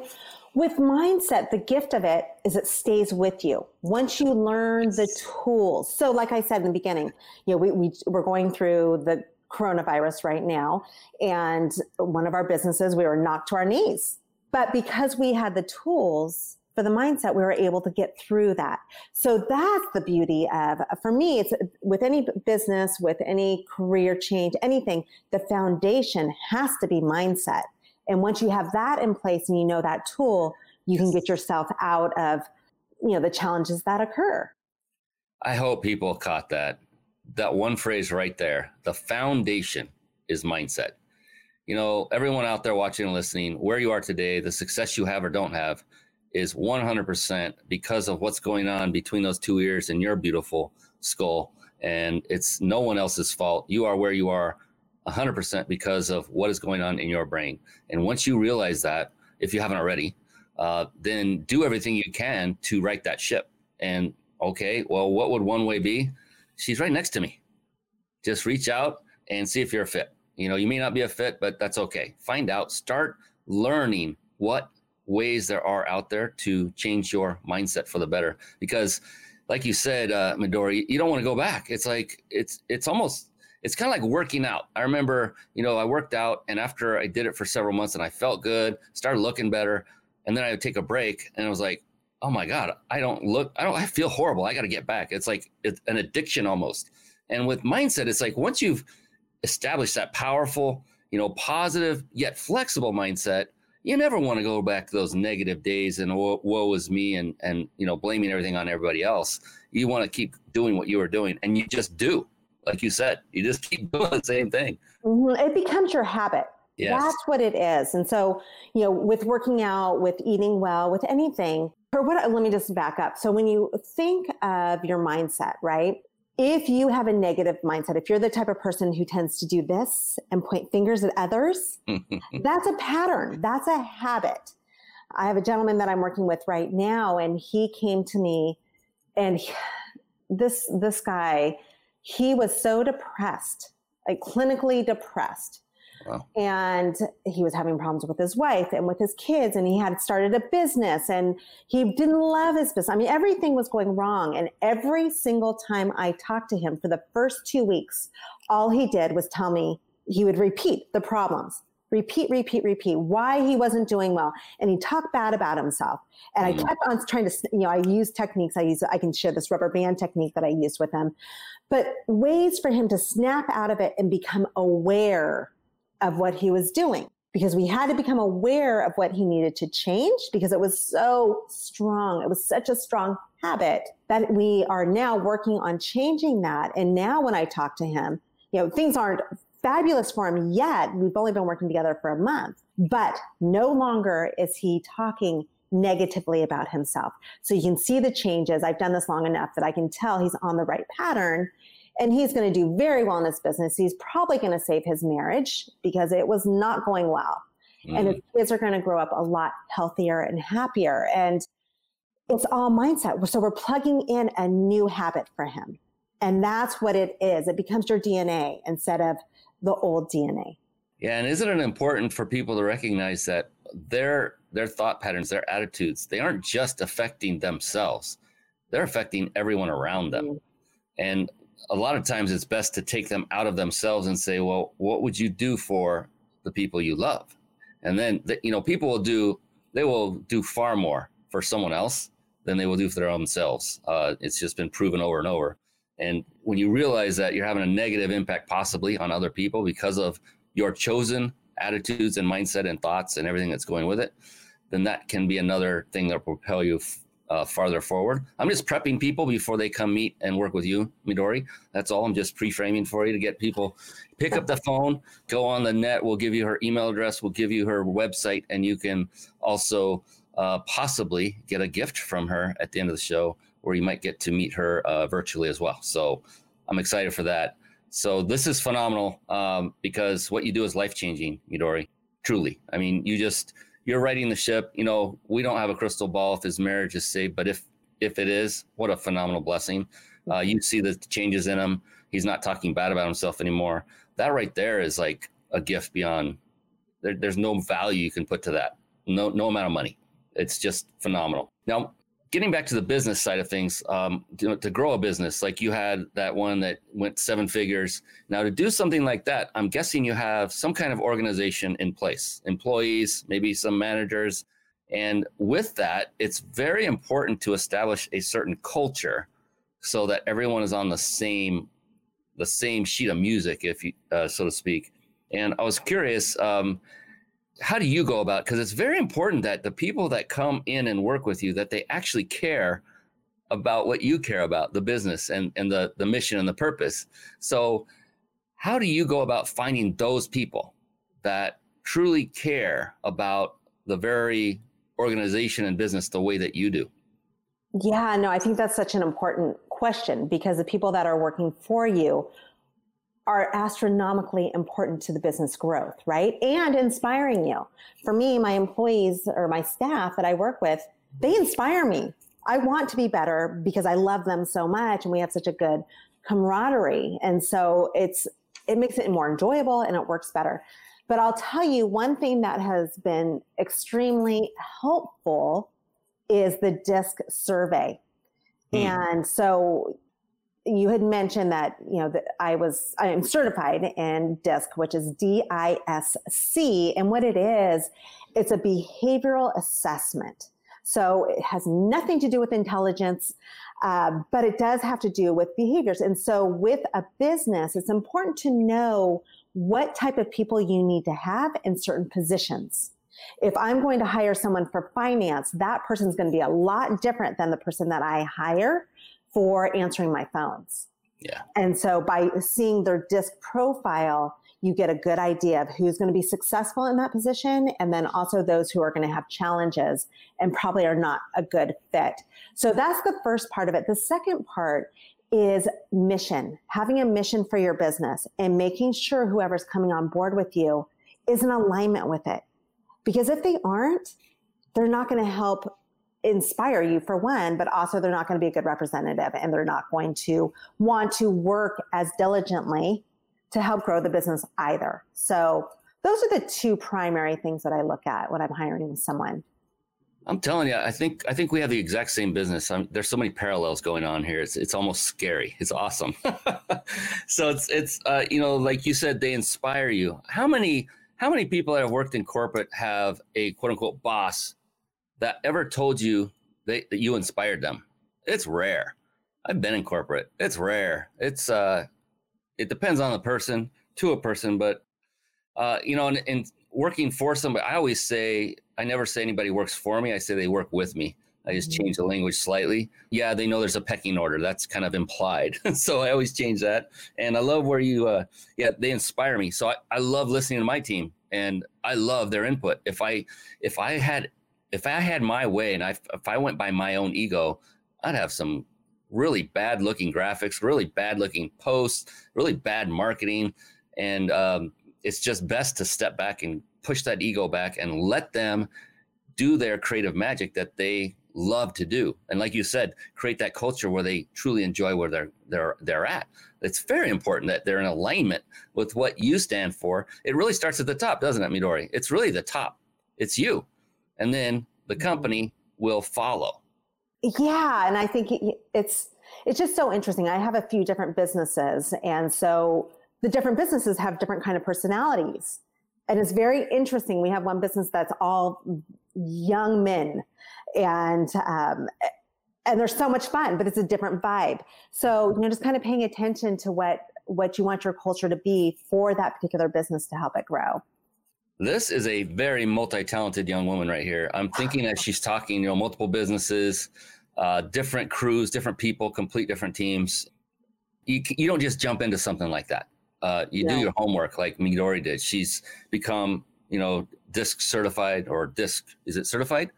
with mindset, the gift of it is it stays with you. Once you learn the tools. So, like I said in the beginning, you know, we, we we're going through the coronavirus right now, and one of our businesses we were knocked to our knees. But because we had the tools for the mindset, we were able to get through that. So that's the beauty of, uh, for me, it's with any business, with any career change, anything, the foundation has to be mindset. And once you have that in place and you know that tool, you can get yourself out of, you know, the challenges that occur. I hope people caught that. That one phrase right there. The foundation is mindset. You know, everyone out there watching and listening, where you are today, the success you have or don't have is 100% because of what's going on between those two ears and your beautiful skull. And it's no one else's fault. You are where you are 100% because of what is going on in your brain. And once you realize that, if you haven't already, uh, then do everything you can to right that ship. And okay, well, what would one way be? She's right next to me. Just reach out and see if you're a fit. You know, you may not be a fit, but that's okay. Find out, start learning what ways there are out there to change your mindset for the better. Because, like you said, uh, Midori, you don't want to go back. It's like it's it's almost it's kind of like working out. I remember, you know, I worked out and after I did it for several months and I felt good, started looking better. And then I would take a break and I was like, oh my God, I don't look, I don't, I feel horrible. I got to get back. It's like it's an addiction almost. And with mindset, it's like once you've established that powerful, you know, positive yet flexible mindset, you never want to go back to those negative days and woe, woe is me and, and, you know, blaming everything on everybody else. You want to keep doing what you were doing and you just do like you said, you just keep doing the same thing. It becomes your habit. Yes. That's what it is. And so, you know, with working out, with eating well, with anything, or what, let me just back up. So when you think of your mindset, right? If you have a negative mindset, if you're the type of person who tends to do this and point fingers at others, that's a pattern. That's a habit. I have a gentleman that I'm working with right now, and he came to me, and he, this this guy, he was so depressed, like clinically depressed. Wow. And he was having problems with his wife and with his kids, and he had started a business and he didn't love his business. I mean, everything was going wrong. And every single time I talked to him for the first two weeks, all he did was tell me he would repeat the problems repeat, repeat, repeat why he wasn't doing well. And he talked bad about himself. And mm I kept on trying to, you know, I use techniques. I use, I can share this rubber band technique that I used with him, but ways for him to snap out of it and become aware of what he was doing because we had to become aware of what he needed to change because it was so strong. It was such a strong habit that we are now working on changing that. And now when I talk to him, you know, things aren't fabulous for him yet. We've only been working together for a month, but no longer is he talking negatively about himself. So you can see the changes. I've done this long enough that I can tell he's on the right pattern and he's going to do very well in this business. He's probably going to save his marriage because it was not going well. Mm. And his kids are going to grow up a lot healthier and happier. And it's all mindset. So we're plugging in a new habit for him. And that's what it is. It becomes your DNA instead of the old DNA. Yeah, and isn't it important for people to recognize that their their thought patterns, their attitudes, they aren't just affecting themselves; they're affecting everyone around them. Mm-hmm. And a lot of times, it's best to take them out of themselves and say, "Well, what would you do for the people you love?" And then, you know, people will do they will do far more for someone else than they will do for their own selves. Uh, it's just been proven over and over. And when you realize that you're having a negative impact possibly on other people because of your chosen attitudes and mindset and thoughts and everything that's going with it, then that can be another thing that will propel you uh, farther forward. I'm just prepping people before they come meet and work with you, Midori. That's all. I'm just pre-framing for you to get people pick up the phone, go on the net. We'll give you her email address. We'll give you her website, and you can also uh, possibly get a gift from her at the end of the show where you might get to meet her uh, virtually as well. So I'm excited for that. So this is phenomenal um, because what you do is life changing, Midori. Truly, I mean, you just you're riding the ship. You know, we don't have a crystal ball if his marriage is saved, but if if it is, what a phenomenal blessing. Uh, you see the changes in him. He's not talking bad about himself anymore. That right there is like a gift beyond. There, there's no value you can put to that. No, no amount of money. It's just phenomenal. Now, getting back to the business side of things, um, to, to, grow a business, like you had that one that went seven figures. Now, to do something like that, I'm guessing you have some kind of organization in place, employees, maybe some managers. And with that, it's very important to establish a certain culture so that everyone is on the same the same sheet of music, if you uh, so to speak. And I was curious. Um, how do you go about because it's very important that the people that come in and work with you that they actually care about what you care about the business and and the the mission and the purpose. So how do you go about finding those people that truly care about the very organization and business the way that you do? Yeah no i think that's such an important question because the people that are working for you are astronomically important to the business growth, right? And inspiring you. For me, my employees or my staff that I work with, they inspire me. I want to be better because I love them so much and we have such a good camaraderie. And so it's it makes it more enjoyable and it works better. But I'll tell you one thing that has been extremely helpful is the DISC survey. Mm. And so you had mentioned that you know that I was I am certified in DISC, which is D-I-S-C, and what it is, it's a behavioral assessment. So it has nothing to do with intelligence, uh, but it does have to do with behaviors. And so with a business, it's important to know what type of people you need to have in certain positions. If I'm going to hire someone for finance, that person's going to be a lot different than the person that I hire for answering my phones. Yeah. And so by seeing their DISC profile, you get a good idea of who's going to be successful in that position and then also those who are going to have challenges and probably are not a good fit. So that's the first part of it. The second part is mission, having a mission for your business and making sure whoever's coming on board with you is in alignment with it. Because if they aren't, they're not going to help inspire you for one, but also they're not going to be a good representative and they're not going to want to work as diligently to help grow the business either. So those are the two primary things that I look at when I'm hiring someone. I'm telling you, I think I think we have the exact same business. I'm, there's so many parallels going on here. It's it's almost scary. It's awesome. so it's it's uh, you know, like you said, they inspire you. How many how many people that have worked in corporate have a quote unquote boss that ever told you they, that you inspired them? It's rare. I've been in corporate. It's rare. It's uh, it depends on the person to a person, but uh, you know, and, working for somebody, I always say, I never say anybody works for me. I say they work with me. I just mm-hmm. change the language slightly. Yeah, they know there's a pecking order. That's kind of implied. so I always change that. And I love where you, uh, yeah, they inspire me. So I, I love listening to my team and I love their input. If I, if I had, if I had my way and I, if I went by my own ego, I'd have some really bad looking graphics, really bad looking posts, really bad marketing. And um, it's just best to step back and push that ego back and let them do their creative magic that they love to do. And like you said, create that culture where they truly enjoy where they're they're they're at. It's very important that they're in alignment with what you stand for. It really starts at the top, doesn't it, Midori? It's really the top. It's you. And then the company will follow. Yeah, and I think it's it's just so interesting. I have a few different businesses and so the different businesses have different kind of personalities. And it's very interesting. We have one business that's all young men and, um, and they're so much fun, but it's a different vibe. So, you know, just kind of paying attention to what, what you want your culture to be for that particular business to help it grow. This is a very multi-talented young woman right here. I'm thinking as she's talking, you know, multiple businesses, uh, different crews, different people, complete different teams. You, you don't just jump into something like that uh, you yeah. do your homework like Midori did. She's become, you know, DISC certified or DISC, is it certified?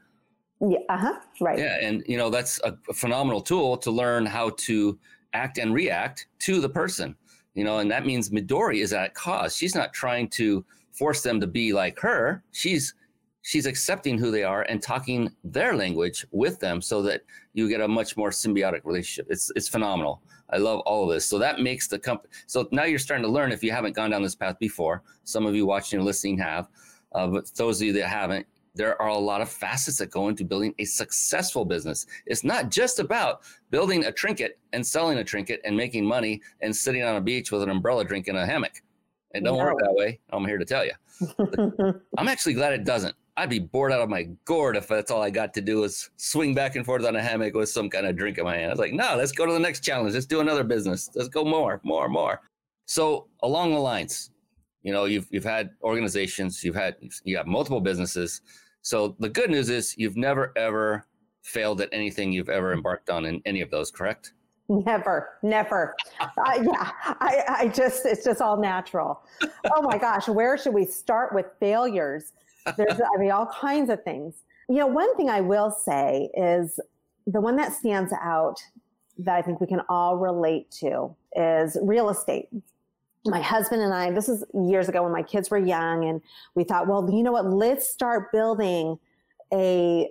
Yeah, uh-huh, right. Yeah, and you know that's a phenomenal tool to learn how to act and react to the person. You know, and that means Midori is at cause. She's not trying to force them to be like her. She's she's accepting who they are and talking their language with them so that you get a much more symbiotic relationship. It's it's phenomenal. I love all of this. So that makes the company. So now you're starting to learn if you haven't gone down this path before. Some of you watching and listening have, uh, but those of you that haven't, there are a lot of facets that go into building a successful business. It's not just about building a trinket and selling a trinket and making money and sitting on a beach with an umbrella drinking a hammock. It don't no. work that way. I'm here to tell you. I'm actually glad it doesn't. I'd be bored out of my gourd if that's all I got to do is swing back and forth on a hammock with some kind of drink in my hand. I was like, no, let's go to the next challenge. Let's do another business. Let's go more, more, more. So along the lines, you know, you've you've had organizations, you've had you have multiple businesses. So the good news is you've never ever failed at anything you've ever embarked on in any of those, correct? Never, never. uh, yeah, I, I just, it's just all natural. Oh my gosh, where should we start with failures? There's, I mean, all kinds of things. You know, one thing I will say is the one that stands out that I think we can all relate to is real estate. My husband and I, this is years ago when my kids were young, and we thought, well, you know what, let's start building a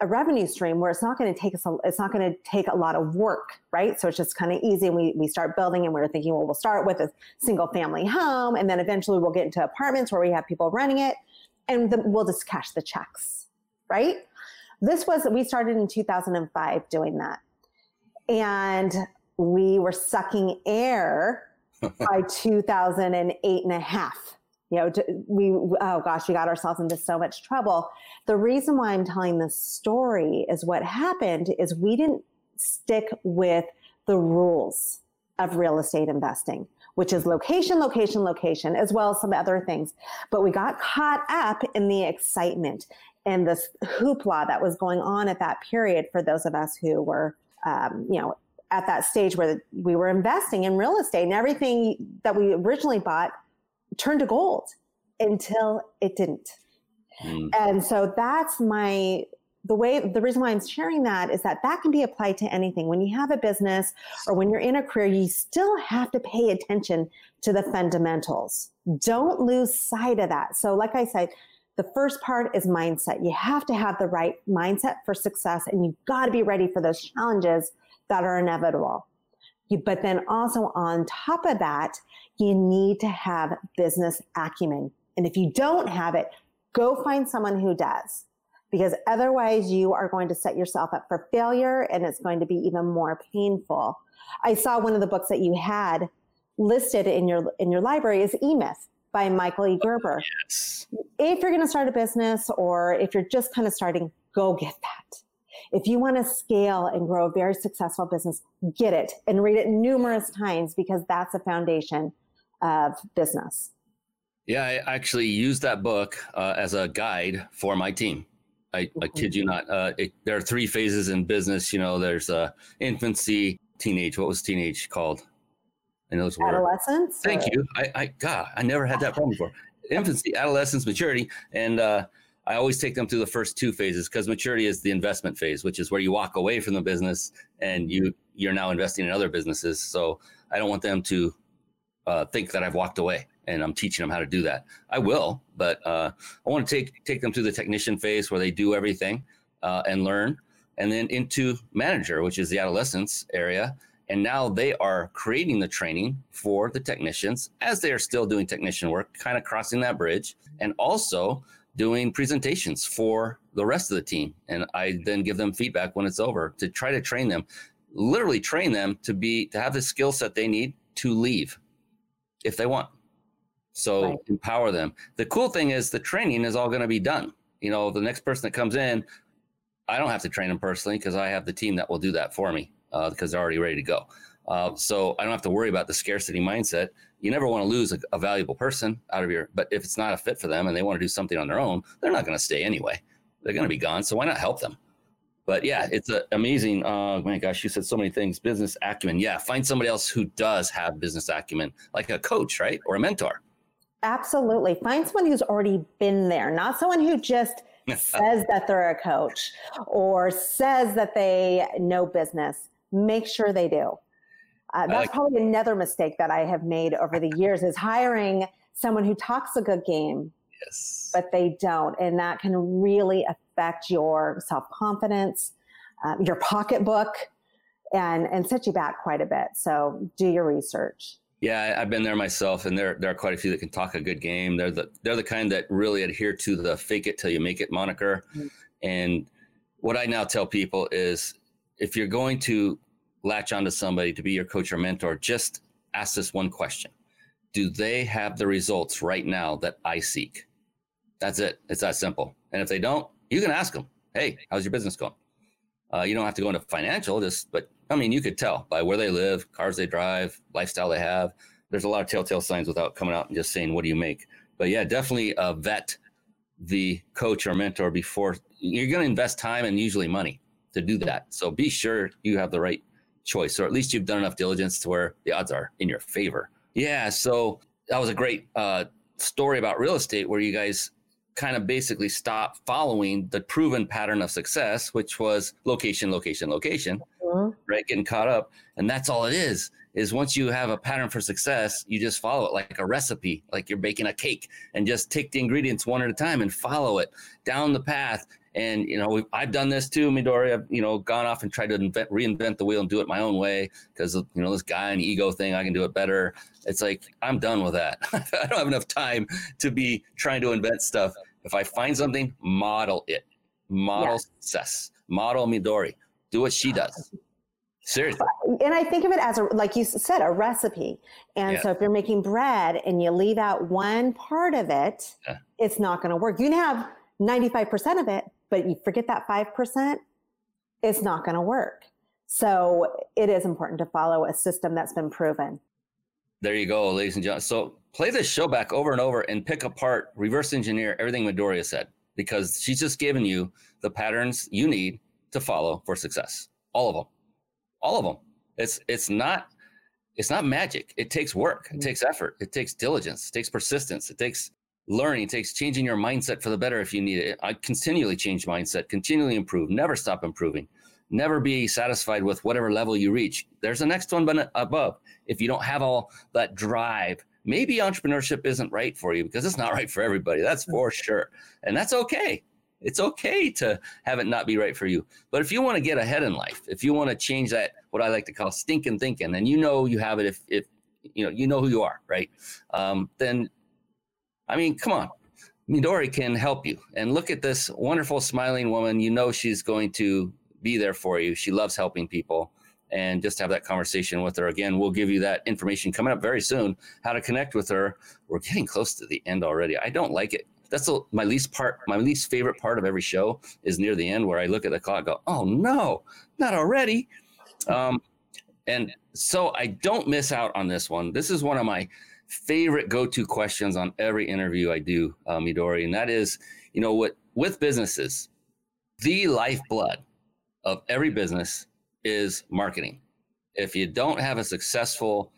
a revenue stream where it's not going to take us a, it's not going to take a lot of work right so it's just kind of easy and we, we start building and we are thinking well we'll start with a single family home and then eventually we'll get into apartments where we have people running it and the, we'll just cash the checks, right? This was, we started in 2005 doing that. And we were sucking air by 2008 and a half. You know, we, oh gosh, we got ourselves into so much trouble. The reason why I'm telling this story is what happened is we didn't stick with the rules of real estate investing which is location, location, location, as well as some other things. But we got caught up in the excitement and this hoopla that was going on at that period for those of us who were, um, you know, at that stage where we were investing in real estate and everything that we originally bought turned to gold until it didn't. Mm. And so that's my the way the reason why I'm sharing that is that that can be applied to anything. When you have a business or when you're in a career, you still have to pay attention to the fundamentals. Don't lose sight of that. So, like I said, The first part is mindset. You have to have the right mindset for success and you've got to be ready for those challenges that are inevitable. You, but then also on top of that, you need to have business acumen. And if you don't have it, go find someone who does because otherwise you are going to set yourself up for failure and it's going to be even more painful. I saw one of the books that you had listed in your in your library is E-Myth by Michael E. Oh, Gerber. Yes. If you're going to start a business or if you're just kind of starting, go get that. If you want to scale and grow a very successful business, get it and read it numerous times because that's a foundation of business. Yeah, I actually used that book uh, as a guide for my team. I, I kid you not. Uh, it, there are three phases in business. You know, there's uh, infancy, teenage. What was teenage called? I know it's adolescence. Thank or? you. I, I, God, I never had that problem before. Infancy, adolescence, maturity, and uh, I always take them through the first two phases because maturity is the investment phase, which is where you walk away from the business and you you're now investing in other businesses. So I don't want them to uh, think that I've walked away and I'm teaching them how to do that. I will, but uh, I want to take take them through the technician phase where they do everything uh, and learn, and then into manager, which is the adolescence area. And now they are creating the training for the technicians as they are still doing technician work, kind of crossing that bridge, and also doing presentations for the rest of the team. And I then give them feedback when it's over to try to train them, literally train them to be to have the skill set they need to leave if they want. So right. empower them. The cool thing is the training is all going to be done. You know, the next person that comes in, I don't have to train them personally because I have the team that will do that for me uh, because they're already ready to go. Uh, so I don't have to worry about the scarcity mindset. You never want to lose a, a, valuable person out of your, but if it's not a fit for them and they want to do something on their own, they're not going to stay anyway. They're going to be gone. So why not help them? But yeah, it's a, amazing. Oh my gosh, you said so many things. Business acumen. Yeah, find somebody else who does have business acumen, like a coach, right, or a mentor. Absolutely. Find someone who's already been there, not someone who just says that they're a coach or says that they know business. Make sure they do. Uh, that's like probably another mistake that I have made over the years is hiring someone who talks a good game, yes. but they don't. And that can really affect your self confidence, uh, your pocketbook, and, and set you back quite a bit. So do your research. Yeah, I've been there myself, and there there are quite a few that can talk a good game. They're the they're the kind that really adhere to the "fake it till you make it" moniker. Mm-hmm. And what I now tell people is, if you're going to latch onto somebody to be your coach or mentor, just ask this one question: Do they have the results right now that I seek? That's it. It's that simple. And if they don't, you can ask them, "Hey, how's your business going?" Uh, you don't have to go into financial, just but I mean, you could tell by where they live, cars they drive, lifestyle they have. There's a lot of telltale signs without coming out and just saying, "What do you make?" But yeah, definitely uh, vet the coach or mentor before you're going to invest time and usually money to do that. So be sure you have the right choice, or at least you've done enough diligence to where the odds are in your favor. Yeah. So that was a great uh, story about real estate where you guys kind of basically stop following the proven pattern of success, which was location, location, location, mm-hmm. right? Getting caught up. And that's all it is, is once you have a pattern for success, you just follow it like a recipe, like you're baking a cake and just take the ingredients one at a time and follow it down the path. And, you know, I've done this too, Midori. I've, you know, gone off and tried to invent, reinvent the wheel and do it my own way because, you know, this guy and ego thing, I can do it better. It's like, I'm done with that. I don't have enough time to be trying to invent stuff. If I find something, model it. Model yeah. success. Model Midori. Do what she does. Seriously. And I think of it as a, like you said, a recipe. And yeah. so if you're making bread and you leave out one part of it, yeah. it's not going to work. You can have 95% of it, but you forget that 5%, it's not going to work. So it is important to follow a system that's been proven. There you go, ladies and gentlemen. So play this show back over and over and pick apart, reverse engineer everything Midoriya said because she's just given you the patterns you need to follow for success. All of them, all of them. It's it's not it's not magic. It takes work. It mm-hmm. takes effort. It takes diligence. It takes persistence. It takes learning. It takes changing your mindset for the better if you need it. I continually change mindset, continually improve, never stop improving. Never be satisfied with whatever level you reach. There's a next one above. If you don't have all that drive maybe entrepreneurship isn't right for you because it's not right for everybody. That's for sure. And that's okay. It's okay to have it not be right for you. But if you want to get ahead in life, if you want to change that, what I like to call stinking thinking, and you know you have it if, if you know you know who you are, right? Um, then, I mean, come on, Midori can help you. And look at this wonderful smiling woman. You know she's going to be there for you. She loves helping people. And just have that conversation with her. Again, we'll give you that information coming up very soon. How to connect with her. We're getting close to the end already. I don't like it that's my least part my least favorite part of every show is near the end where i look at the clock go oh no not already um, and so i don't miss out on this one this is one of my favorite go-to questions on every interview i do uh, midori and that is you know what with businesses the lifeblood of every business is marketing if you don't have a successful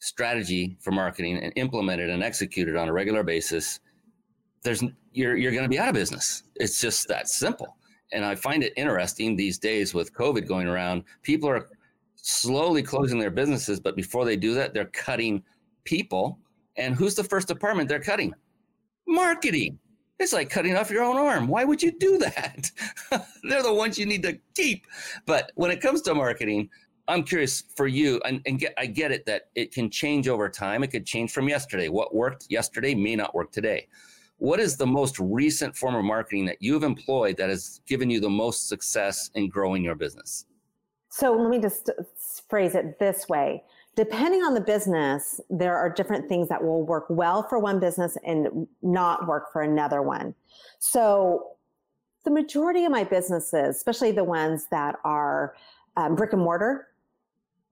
strategy for marketing and implement it and execute it on a regular basis there's you're you're going to be out of business. It's just that simple. And I find it interesting these days with COVID going around. People are slowly closing their businesses, but before they do that, they're cutting people. And who's the first department they're cutting? Marketing. It's like cutting off your own arm. Why would you do that? they're the ones you need to keep. But when it comes to marketing, I'm curious for you, and, and get, I get it that it can change over time. It could change from yesterday. What worked yesterday may not work today what is the most recent form of marketing that you've employed that has given you the most success in growing your business? So let me just phrase it this way. Depending on the business, there are different things that will work well for one business and not work for another one. So the majority of my businesses, especially the ones that are um, brick and mortar,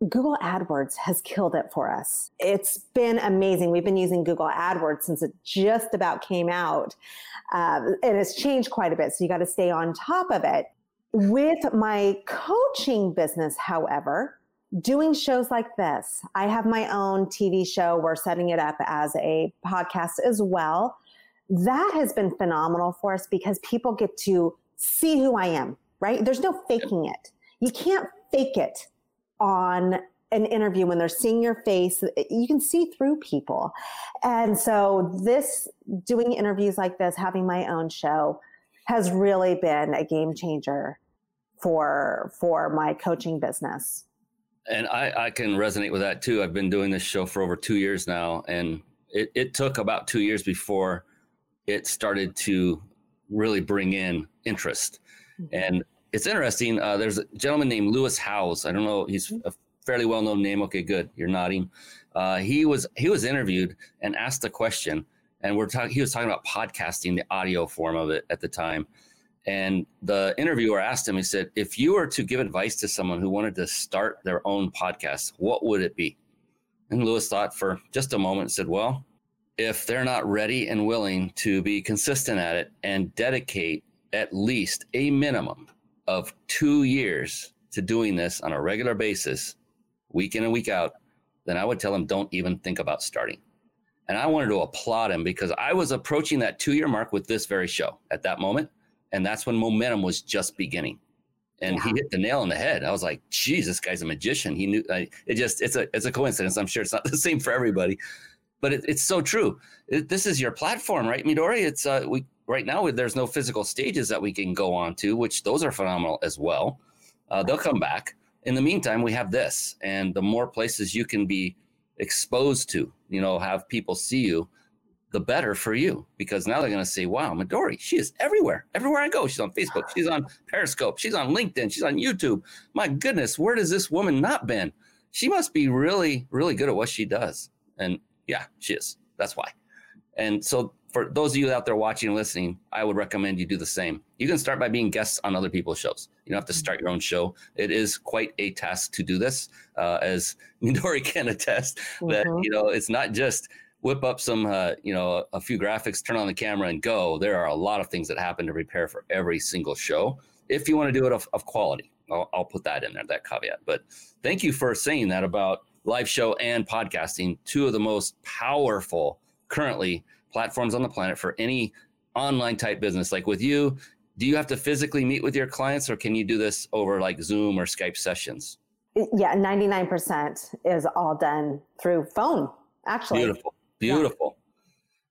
Google AdWords has killed it for us. It's been amazing. We've been using Google AdWords since it just about came out, uh, and it's changed quite a bit. So you got to stay on top of it. With my coaching business, however, doing shows like this, I have my own TV show. We're setting it up as a podcast as well. That has been phenomenal for us because people get to see who I am, right? There's no faking it. You can't fake it on an interview when they're seeing your face you can see through people and so this doing interviews like this having my own show has really been a game changer for for my coaching business and I, I can resonate with that too i've been doing this show for over two years now and it, it took about two years before it started to really bring in interest mm-hmm. and it's interesting. Uh, there's a gentleman named Lewis Howes. I don't know. He's a fairly well known name. Okay, good. You're nodding. Uh, he was he was interviewed and asked a question, and we're talking. He was talking about podcasting, the audio form of it at the time. And the interviewer asked him. He said, "If you were to give advice to someone who wanted to start their own podcast, what would it be?" And Lewis thought for just a moment and said, "Well, if they're not ready and willing to be consistent at it and dedicate at least a minimum of two years to doing this on a regular basis, week in and week out, then I would tell him, don't even think about starting. And I wanted to applaud him because I was approaching that two year mark with this very show at that moment. And that's when momentum was just beginning. And yeah. he hit the nail on the head. I was like, geez, this guy's a magician. He knew I, it just, it's a, it's a coincidence. I'm sure it's not the same for everybody, but it, it's so true. It, this is your platform, right, Midori? It's, uh, we, right now there's no physical stages that we can go on to, which those are phenomenal as well. Uh, they'll come back. In the meantime, we have this, and the more places you can be exposed to, you know, have people see you, the better for you because now they're going to say, wow, Midori, she is everywhere. Everywhere I go, she's on Facebook, she's on Periscope, she's on LinkedIn, she's on YouTube. My goodness, where does this woman not been? She must be really, really good at what she does. And yeah, she is. That's why. And so for those of you out there watching and listening, I would recommend you do the same. You can start by being guests on other people's shows. You don't have to mm-hmm. start your own show. It is quite a task to do this, uh, as Midori can attest. Mm-hmm. That you know, it's not just whip up some, uh, you know, a few graphics, turn on the camera, and go. There are a lot of things that happen to prepare for every single show. If you want to do it of, of quality, I'll, I'll put that in there, that caveat. But thank you for saying that about live show and podcasting, two of the most powerful currently platforms on the planet for any online type business. Like with you, do you have to physically meet with your clients or can you do this over like Zoom or Skype sessions? Yeah, 99% is all done through phone, actually. Beautiful. Beautiful. Yeah.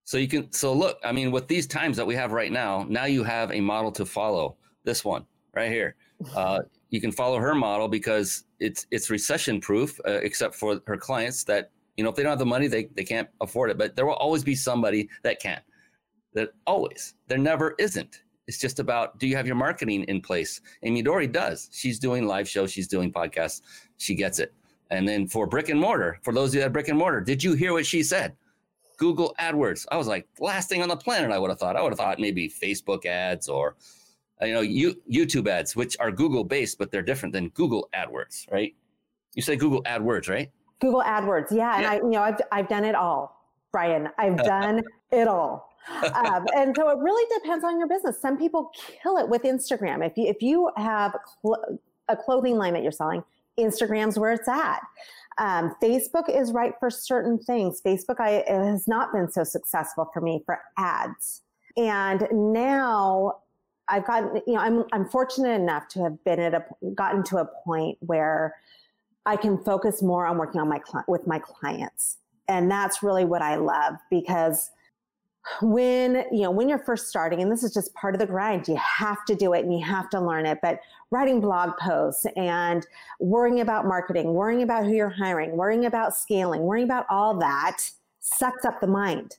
So you can so look, I mean, with these times that we have right now, now you have a model to follow. This one right here. Uh, you can follow her model because it's it's recession proof, uh, except for her clients that you know if they don't have the money, they they can't afford it. But there will always be somebody that can. That always there never isn't. It's just about do you have your marketing in place? And Midori does. She's doing live shows, she's doing podcasts, she gets it. And then for brick and mortar, for those of you that brick and mortar, did you hear what she said? Google AdWords. I was like, last thing on the planet, I would have thought. I would have thought maybe Facebook ads or you know, you, YouTube ads, which are Google based, but they're different than Google AdWords, right? You say Google AdWords, right? Google AdWords, yeah. And I, you know, I've I've done it all, Brian. I've done it all. Um, and so it really depends on your business. Some people kill it with Instagram. If you if you have cl- a clothing line that you're selling, Instagram's where it's at. Um, Facebook is right for certain things. Facebook I, has not been so successful for me for ads. And now I've gotten, you know, I'm, I'm fortunate enough to have been at a, gotten to a point where I can focus more on working on my, with my clients. And that's really what I love because when, you know, when you're first starting, and this is just part of the grind, you have to do it and you have to learn it, but writing blog posts and worrying about marketing, worrying about who you're hiring, worrying about scaling, worrying about all that sucks up the mind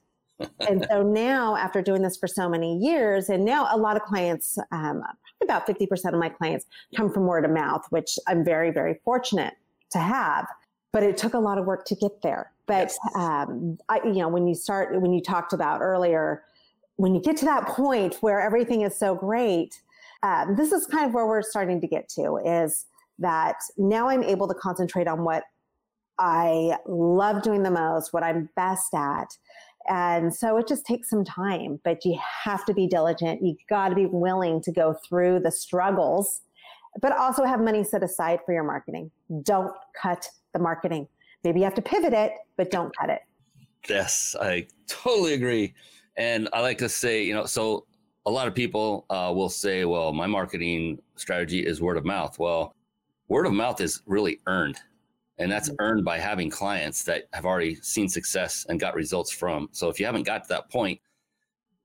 and so now, after doing this for so many years, and now a lot of clients, um, about 50% of my clients come from word of mouth, which I'm very, very fortunate to have. But it took a lot of work to get there. But, yes. um, I, you know, when you start, when you talked about earlier, when you get to that point where everything is so great, um, this is kind of where we're starting to get to is that now I'm able to concentrate on what I love doing the most, what I'm best at, and so it just takes some time, but you have to be diligent. You got to be willing to go through the struggles, but also have money set aside for your marketing. Don't cut the marketing. Maybe you have to pivot it, but don't cut it. Yes, I totally agree. And I like to say, you know, so a lot of people uh, will say, well, my marketing strategy is word of mouth. Well, word of mouth is really earned and that's mm-hmm. earned by having clients that have already seen success and got results from. So if you haven't got to that point,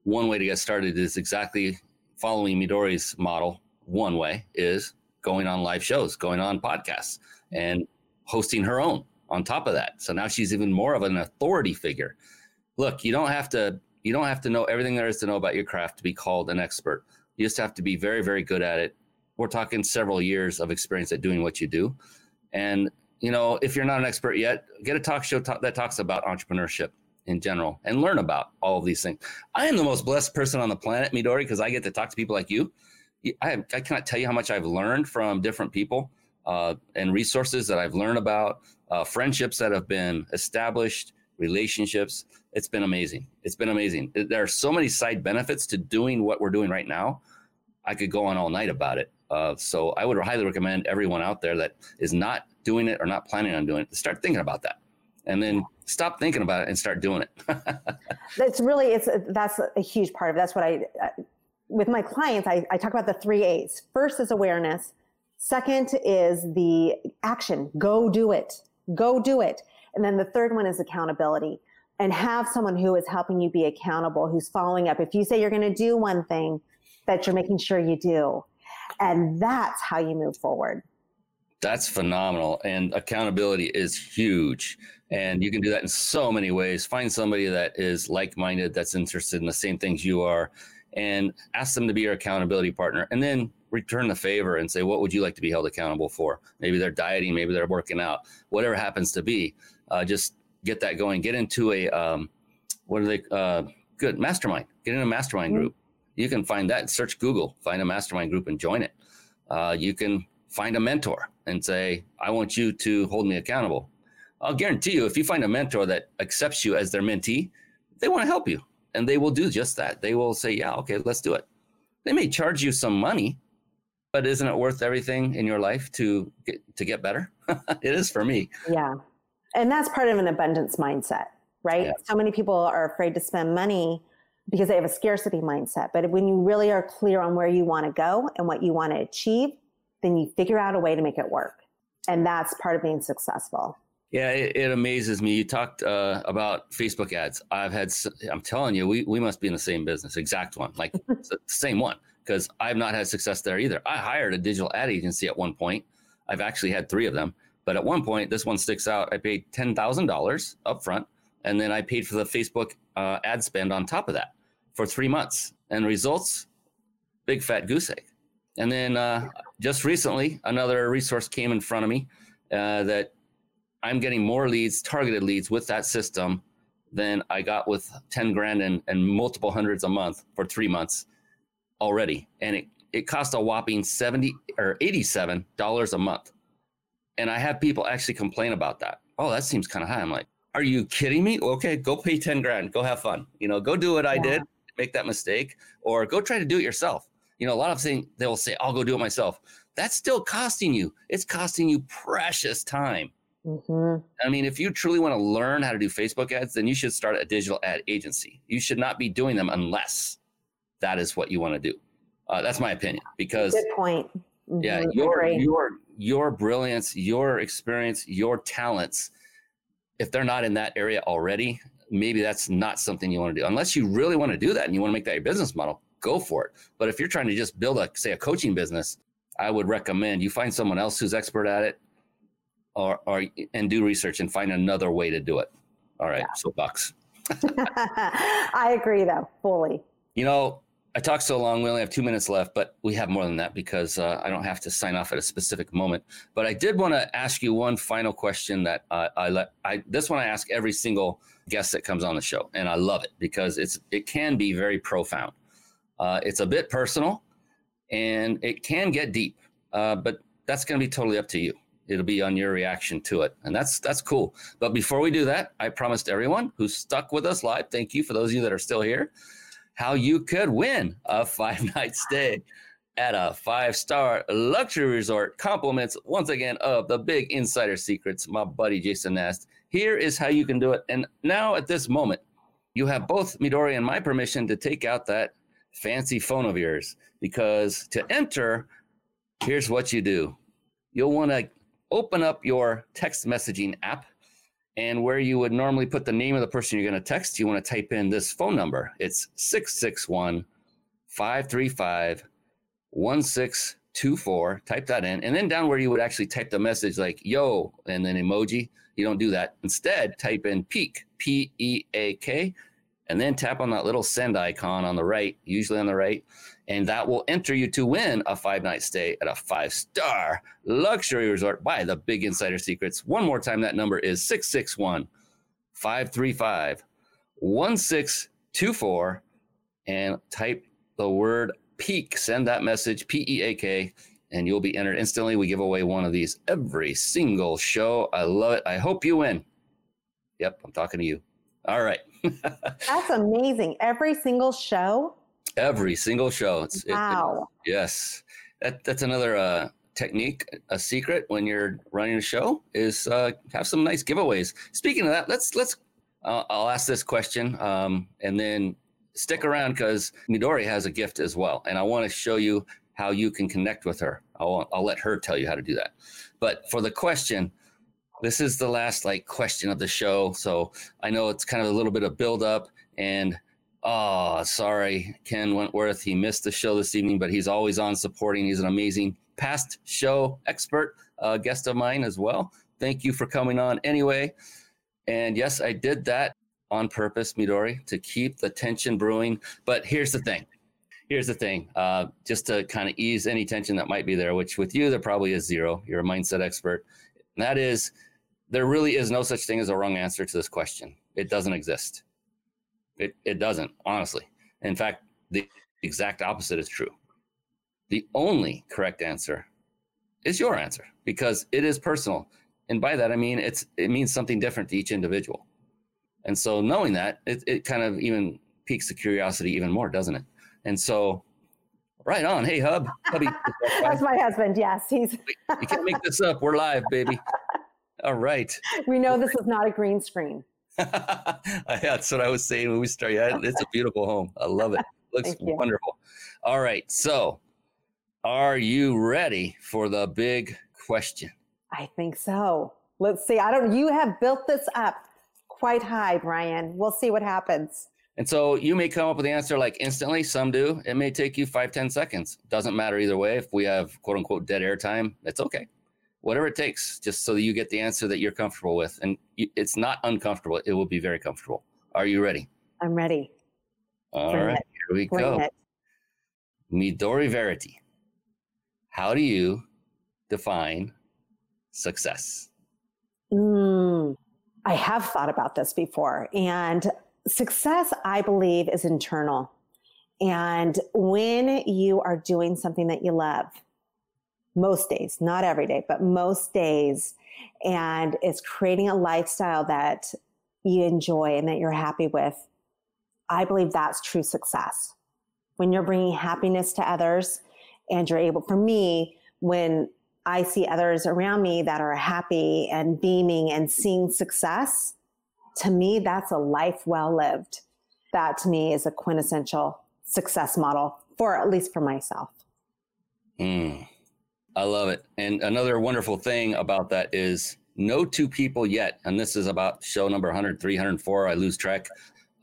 one way to get started is exactly following Midori's model. One way is going on live shows, going on podcasts, and hosting her own on top of that. So now she's even more of an authority figure. Look, you don't have to you don't have to know everything there is to know about your craft to be called an expert. You just have to be very very good at it. We're talking several years of experience at doing what you do. And you know, if you're not an expert yet, get a talk show talk, that talks about entrepreneurship in general and learn about all of these things. I am the most blessed person on the planet, Midori, because I get to talk to people like you. I, I cannot tell you how much I've learned from different people uh, and resources that I've learned about, uh, friendships that have been established, relationships. It's been amazing. It's been amazing. There are so many side benefits to doing what we're doing right now. I could go on all night about it. Uh, so I would highly recommend everyone out there that is not doing it or not planning on doing it to start thinking about that, and then stop thinking about it and start doing it. that's really it's that's a huge part of it. that's what I uh, with my clients I, I talk about the three A's. First is awareness. Second is the action. Go do it. Go do it. And then the third one is accountability and have someone who is helping you be accountable, who's following up. If you say you're going to do one thing, that you're making sure you do. And that's how you move forward. That's phenomenal. And accountability is huge. And you can do that in so many ways. Find somebody that is like minded, that's interested in the same things you are, and ask them to be your accountability partner. And then return the favor and say, what would you like to be held accountable for? Maybe they're dieting, maybe they're working out, whatever happens to be. Uh, just get that going. Get into a, um, what are they, uh, good mastermind. Get in a mastermind mm-hmm. group you can find that. Search Google, find a mastermind group and join it. Uh, you can find a mentor and say, I want you to hold me accountable. I'll guarantee you, if you find a mentor that accepts you as their mentee, they want to help you and they will do just that. They will say, Yeah, okay, let's do it. They may charge you some money, but isn't it worth everything in your life to get to get better? it is for me. Yeah. And that's part of an abundance mindset, right? Yeah. So many people are afraid to spend money because they have a scarcity mindset. But when you really are clear on where you want to go and what you want to achieve, then you figure out a way to make it work. And that's part of being successful. Yeah, it, it amazes me. You talked uh, about Facebook ads. I've had, I'm telling you, we, we must be in the same business, exact one, like the same one, because I've not had success there either. I hired a digital ad agency at one point. I've actually had three of them, but at one point, this one sticks out. I paid $10,000 up front, and then I paid for the Facebook uh, ad spend on top of that for three months. And results, big fat goose egg. And then uh, just recently, another resource came in front of me uh, that I'm getting more leads, targeted leads with that system than I got with 10 grand and, and multiple hundreds a month for three months already. And it, it cost a whopping 70 or $87 a month. And I have people actually complain about that. Oh, that seems kind of high. I'm like, are you kidding me? Okay, go pay 10 grand, go have fun. You know, go do what I did, make that mistake, or go try to do it yourself. You know, a lot of things they will say, I'll go do it myself. That's still costing you. It's costing you precious time. Mm-hmm. I mean, if you truly want to learn how to do Facebook ads, then you should start a digital ad agency. You should not be doing them unless that is what you want to do. Uh, that's my opinion. Because good point. Mm-hmm. Yeah, your your your brilliance, your experience, your talents. If they're not in that area already, maybe that's not something you want to do. Unless you really want to do that and you want to make that your business model, go for it. But if you're trying to just build a say a coaching business, I would recommend you find someone else who's expert at it, or or and do research and find another way to do it. All right, yeah. soapbox. I agree, though, fully. You know, I talked so long. We only have two minutes left, but we have more than that because uh, I don't have to sign off at a specific moment. But I did want to ask you one final question that uh, I let. I this one I ask every single guest that comes on the show, and I love it because it's it can be very profound. Uh, it's a bit personal and it can get deep, uh, but that's going to be totally up to you. It'll be on your reaction to it. And that's that's cool. But before we do that, I promised everyone who's stuck with us live, thank you for those of you that are still here, how you could win a five night stay at a five star luxury resort. Compliments once again of the big insider secrets, my buddy Jason Nast. Here is how you can do it. And now at this moment, you have both Midori and my permission to take out that fancy phone of yours because to enter, here's what you do. You'll want to open up your text messaging app and where you would normally put the name of the person you're going to text, you want to type in this phone number. It's 661 535 1624. Type that in. And then down where you would actually type the message like yo and then emoji, you don't do that. Instead, type in peak, P E A K, and then tap on that little send icon on the right, usually on the right, and that will enter you to win a five night stay at a five star luxury resort by the Big Insider Secrets. One more time, that number is 661 535 1624 and type the word peak. Send that message, P E A K, and you'll be entered instantly. We give away one of these every single show. I love it. I hope you win. Yep, I'm talking to you. All right. That's amazing. Every single show. Every single show. It's, wow. It, it, yes. That, that's another uh, technique, a secret when you're running a show is uh, have some nice giveaways. Speaking of that, let's let's. Uh, I'll ask this question um, and then stick around because Midori has a gift as well, and I want to show you how you can connect with her. I'll, I'll let her tell you how to do that. But for the question, this is the last like question of the show. So I know it's kind of a little bit of build up and oh, sorry, Ken Wentworth. He missed the show this evening, but he's always on supporting. He's an amazing past show expert, uh, guest of mine as well. Thank you for coming on anyway. And yes, I did that on purpose, Midori, to keep the tension brewing. But here's the thing. Here's the thing, uh, just to kind of ease any tension that might be there, which with you, there probably is zero. You're a mindset expert. And that is there really is no such thing as a wrong answer to this question. It doesn't exist. It, it doesn't, honestly. In fact, the exact opposite is true. The only correct answer is your answer because it is personal. And by that, I mean it's it means something different to each individual. And so knowing that, it, it kind of even piques the curiosity even more, doesn't it? And so right on. Hey, Hub. Hubby. That's my husband. Yes. He's you can't make this up. We're live, baby. All right. We know this is not a green screen. That's what I was saying when we started. Yeah, it's a beautiful home. I love it. Looks wonderful. All right. So, are you ready for the big question? I think so. Let's see. I don't, you have built this up quite high, Brian. We'll see what happens. And so you may come up with the answer like instantly. Some do. It may take you five, ten seconds. Doesn't matter either way. If we have quote unquote dead air time, it's okay. Whatever it takes, just so that you get the answer that you're comfortable with. And it's not uncomfortable. It will be very comfortable. Are you ready? I'm ready. All Bring right, it. here we Bring go. It. Midori Verity. How do you define success? Mm, I have thought about this before. And success, I believe, is internal. And when you are doing something that you love, most days, not every day, but most days, and it's creating a lifestyle that you enjoy and that you're happy with, I believe that's true success. When you're bringing happiness to others and you're able, for me, when I see others around me that are happy and beaming and seeing success, to me, that's a life well lived. That to me is a quintessential success model for at least for myself. Mm, I love it. And another wonderful thing about that is no two people yet, and this is about show number 100, 304, I lose track.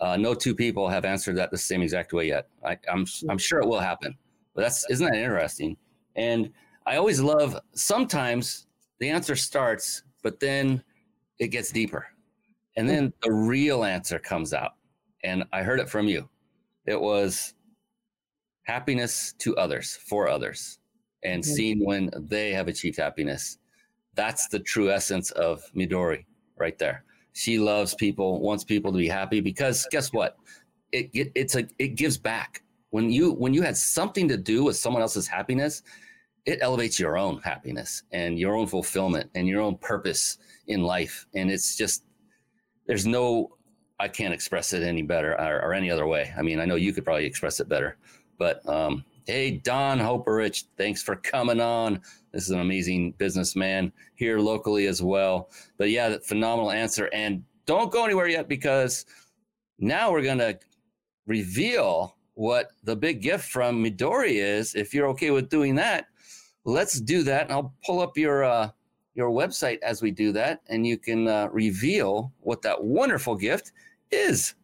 Uh, no two people have answered that the same exact way yet. I, I'm, I'm sure it will happen, but that's, isn't that interesting? And I always love, sometimes the answer starts, but then it gets deeper and then the real answer comes out. And I heard it from you. It was happiness to others, for others, and mm-hmm. seeing when they have achieved happiness. That's the true essence of Midori right there. She loves people, wants people to be happy because guess what? It, it it's a it gives back. When you when you had something to do with someone else's happiness, it elevates your own happiness and your own fulfillment and your own purpose in life. And it's just there's no I can't express it any better or, or, any other way. I mean, I know you could probably express it better, but um, hey, Don Hoperich, thanks for coming on. This is an amazing businessman here locally as well. But yeah, phenomenal answer. And don't go anywhere yet because now we're going to reveal what the big gift from Midori is. If you're okay with doing that, let's do that. And I'll pull up your uh, your website as we do that, and you can uh, reveal what that wonderful gift is.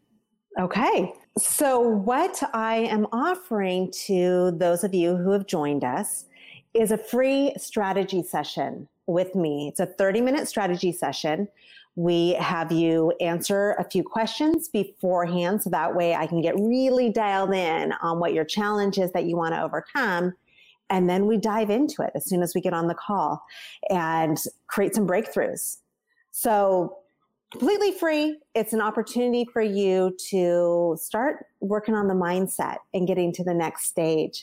Okay. So, what I am offering to those of you who have joined us is a free strategy session with me. It's a 30 minute strategy session. We have you answer a few questions beforehand so that way I can get really dialed in on what your challenge is that you want to overcome and then we dive into it as soon as we get on the call and create some breakthroughs. So, completely free. It's an opportunity for you to start working on the mindset and getting to the next stage.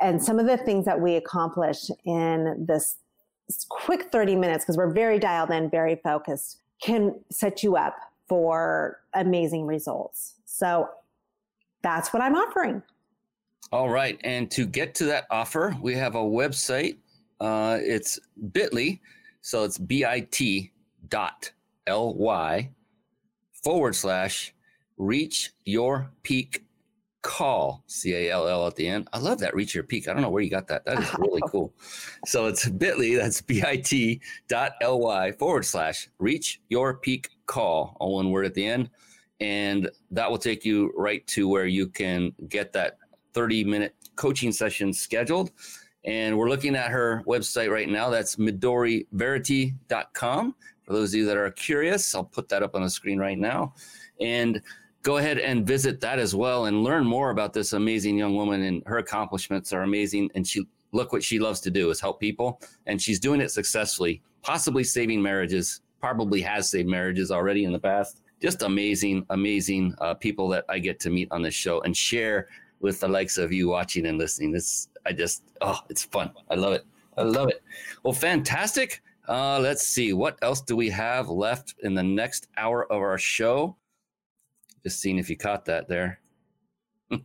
And some of the things that we accomplish in this quick 30 minutes, because we're very dialed in, very focused, can set you up for amazing results. So, that's what I'm offering. All right. And to get to that offer, we have a website. Uh, it's bit.ly. So it's bit dot ly forward slash reach your peak call C A L L at the end. I love that reach your peak. I don't know where you got that. That is really cool. So it's bit.ly, that's bit dot ly forward slash reach your peak call, all one word at the end. And that will take you right to where you can get that 30 minute coaching session scheduled. And we're looking at her website right now. That's midoriverity.com. For those of you that are curious, I'll put that up on the screen right now. And go ahead and visit that as well and learn more about this amazing young woman and her accomplishments are amazing. And she look what she loves to do is help people. And she's doing it successfully, possibly saving marriages, probably has saved marriages already in the past. Just amazing, amazing uh, people that I get to meet on this show and share with the likes of you watching and listening. This I just oh, it's fun. I love it. I love it. Well, fantastic. Uh, let's see what else do we have left in the next hour of our show. Just seeing if you caught that there.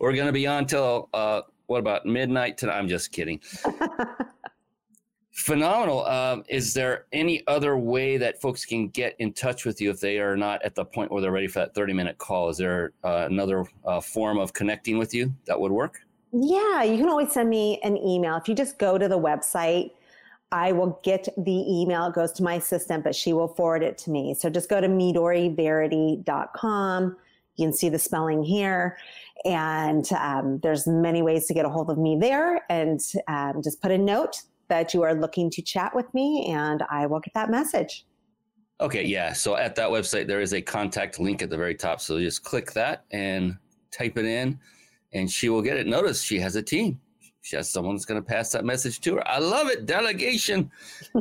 We're gonna be on till uh, what about midnight tonight? I'm just kidding. Phenomenal. Um, is there any other way that folks can get in touch with you if they are not at the point where they're ready for that 30 minute call? Is there uh, another uh, form of connecting with you that would work? Yeah, you can always send me an email. If you just go to the website, I will get the email. It goes to my assistant, but she will forward it to me. So just go to midoriverity.com. You can see the spelling here. And um, there's many ways to get a hold of me there. And um, just put a note that you are looking to chat with me, and I will get that message. Okay, yeah. So at that website, there is a contact link at the very top. So just click that and type it in, and she will get it. Notice she has a team. She has someone that's going to pass that message to her. I love it. Delegation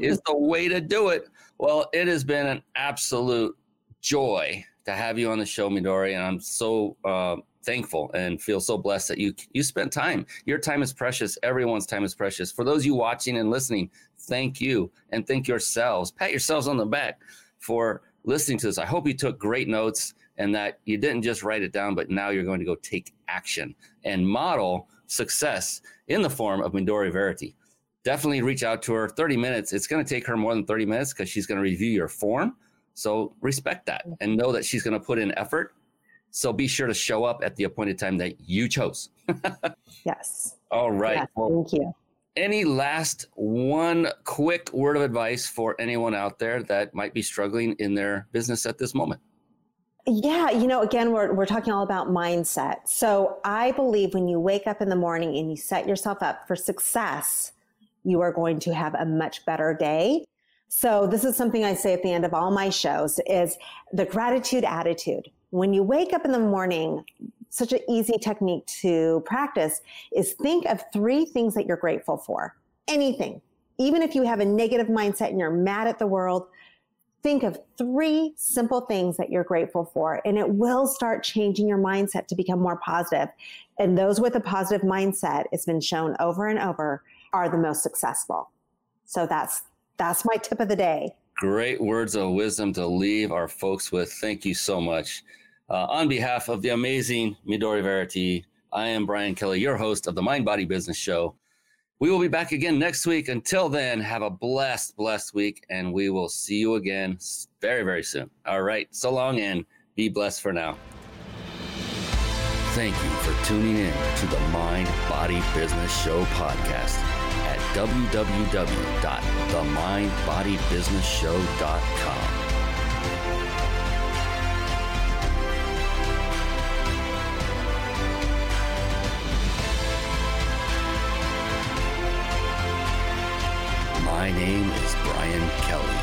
is the way to do it. Well, it has been an absolute joy to have you on the show, Midori, and I'm so uh, thankful and feel so blessed that you you spent time. Your time is precious. Everyone's time is precious. For those you watching and listening, thank you and thank yourselves. Pat yourselves on the back for listening to this. I hope you took great notes and that you didn't just write it down, but now you're going to go take action and model success in the form of Midori Verity. Definitely reach out to her. 30 minutes. It's going to take her more than 30 minutes because she's going to review your form. So respect that mm-hmm. and know that she's going to put in effort so be sure to show up at the appointed time that you chose. yes. All right. Well, thank you. Any last one quick word of advice for anyone out there that might be struggling in their business at this moment? Yeah, you know, again, we're, we're talking all about mindset. So I believe when you wake up in the morning and you set yourself up for success, you are going to have a much better day. So this is something I say at the end of all my shows is the gratitude attitude when you wake up in the morning, such an easy technique to practice is think of three things that you're grateful for. Anything. Even if you have a negative mindset and you're mad at the world, think of three simple things that you're grateful for and it will start changing your mindset to become more positive. And those with a positive mindset, it's been shown over and over, are the most successful. So that's that's my tip of the day. Great words of wisdom to leave our folks with. Thank you so much. Uh, on behalf of the amazing Midori Verity, I am Brian Kelly, your host of the Mind Body Business Show. We will be back again next week. Until then, have a blessed, blessed week, and we will see you again very, very soon. All right. So long and be blessed for now. Thank you for tuning in to the Mind Body Business Show podcast at www.themindbodybusinessshow.com. name is Brian Kelly.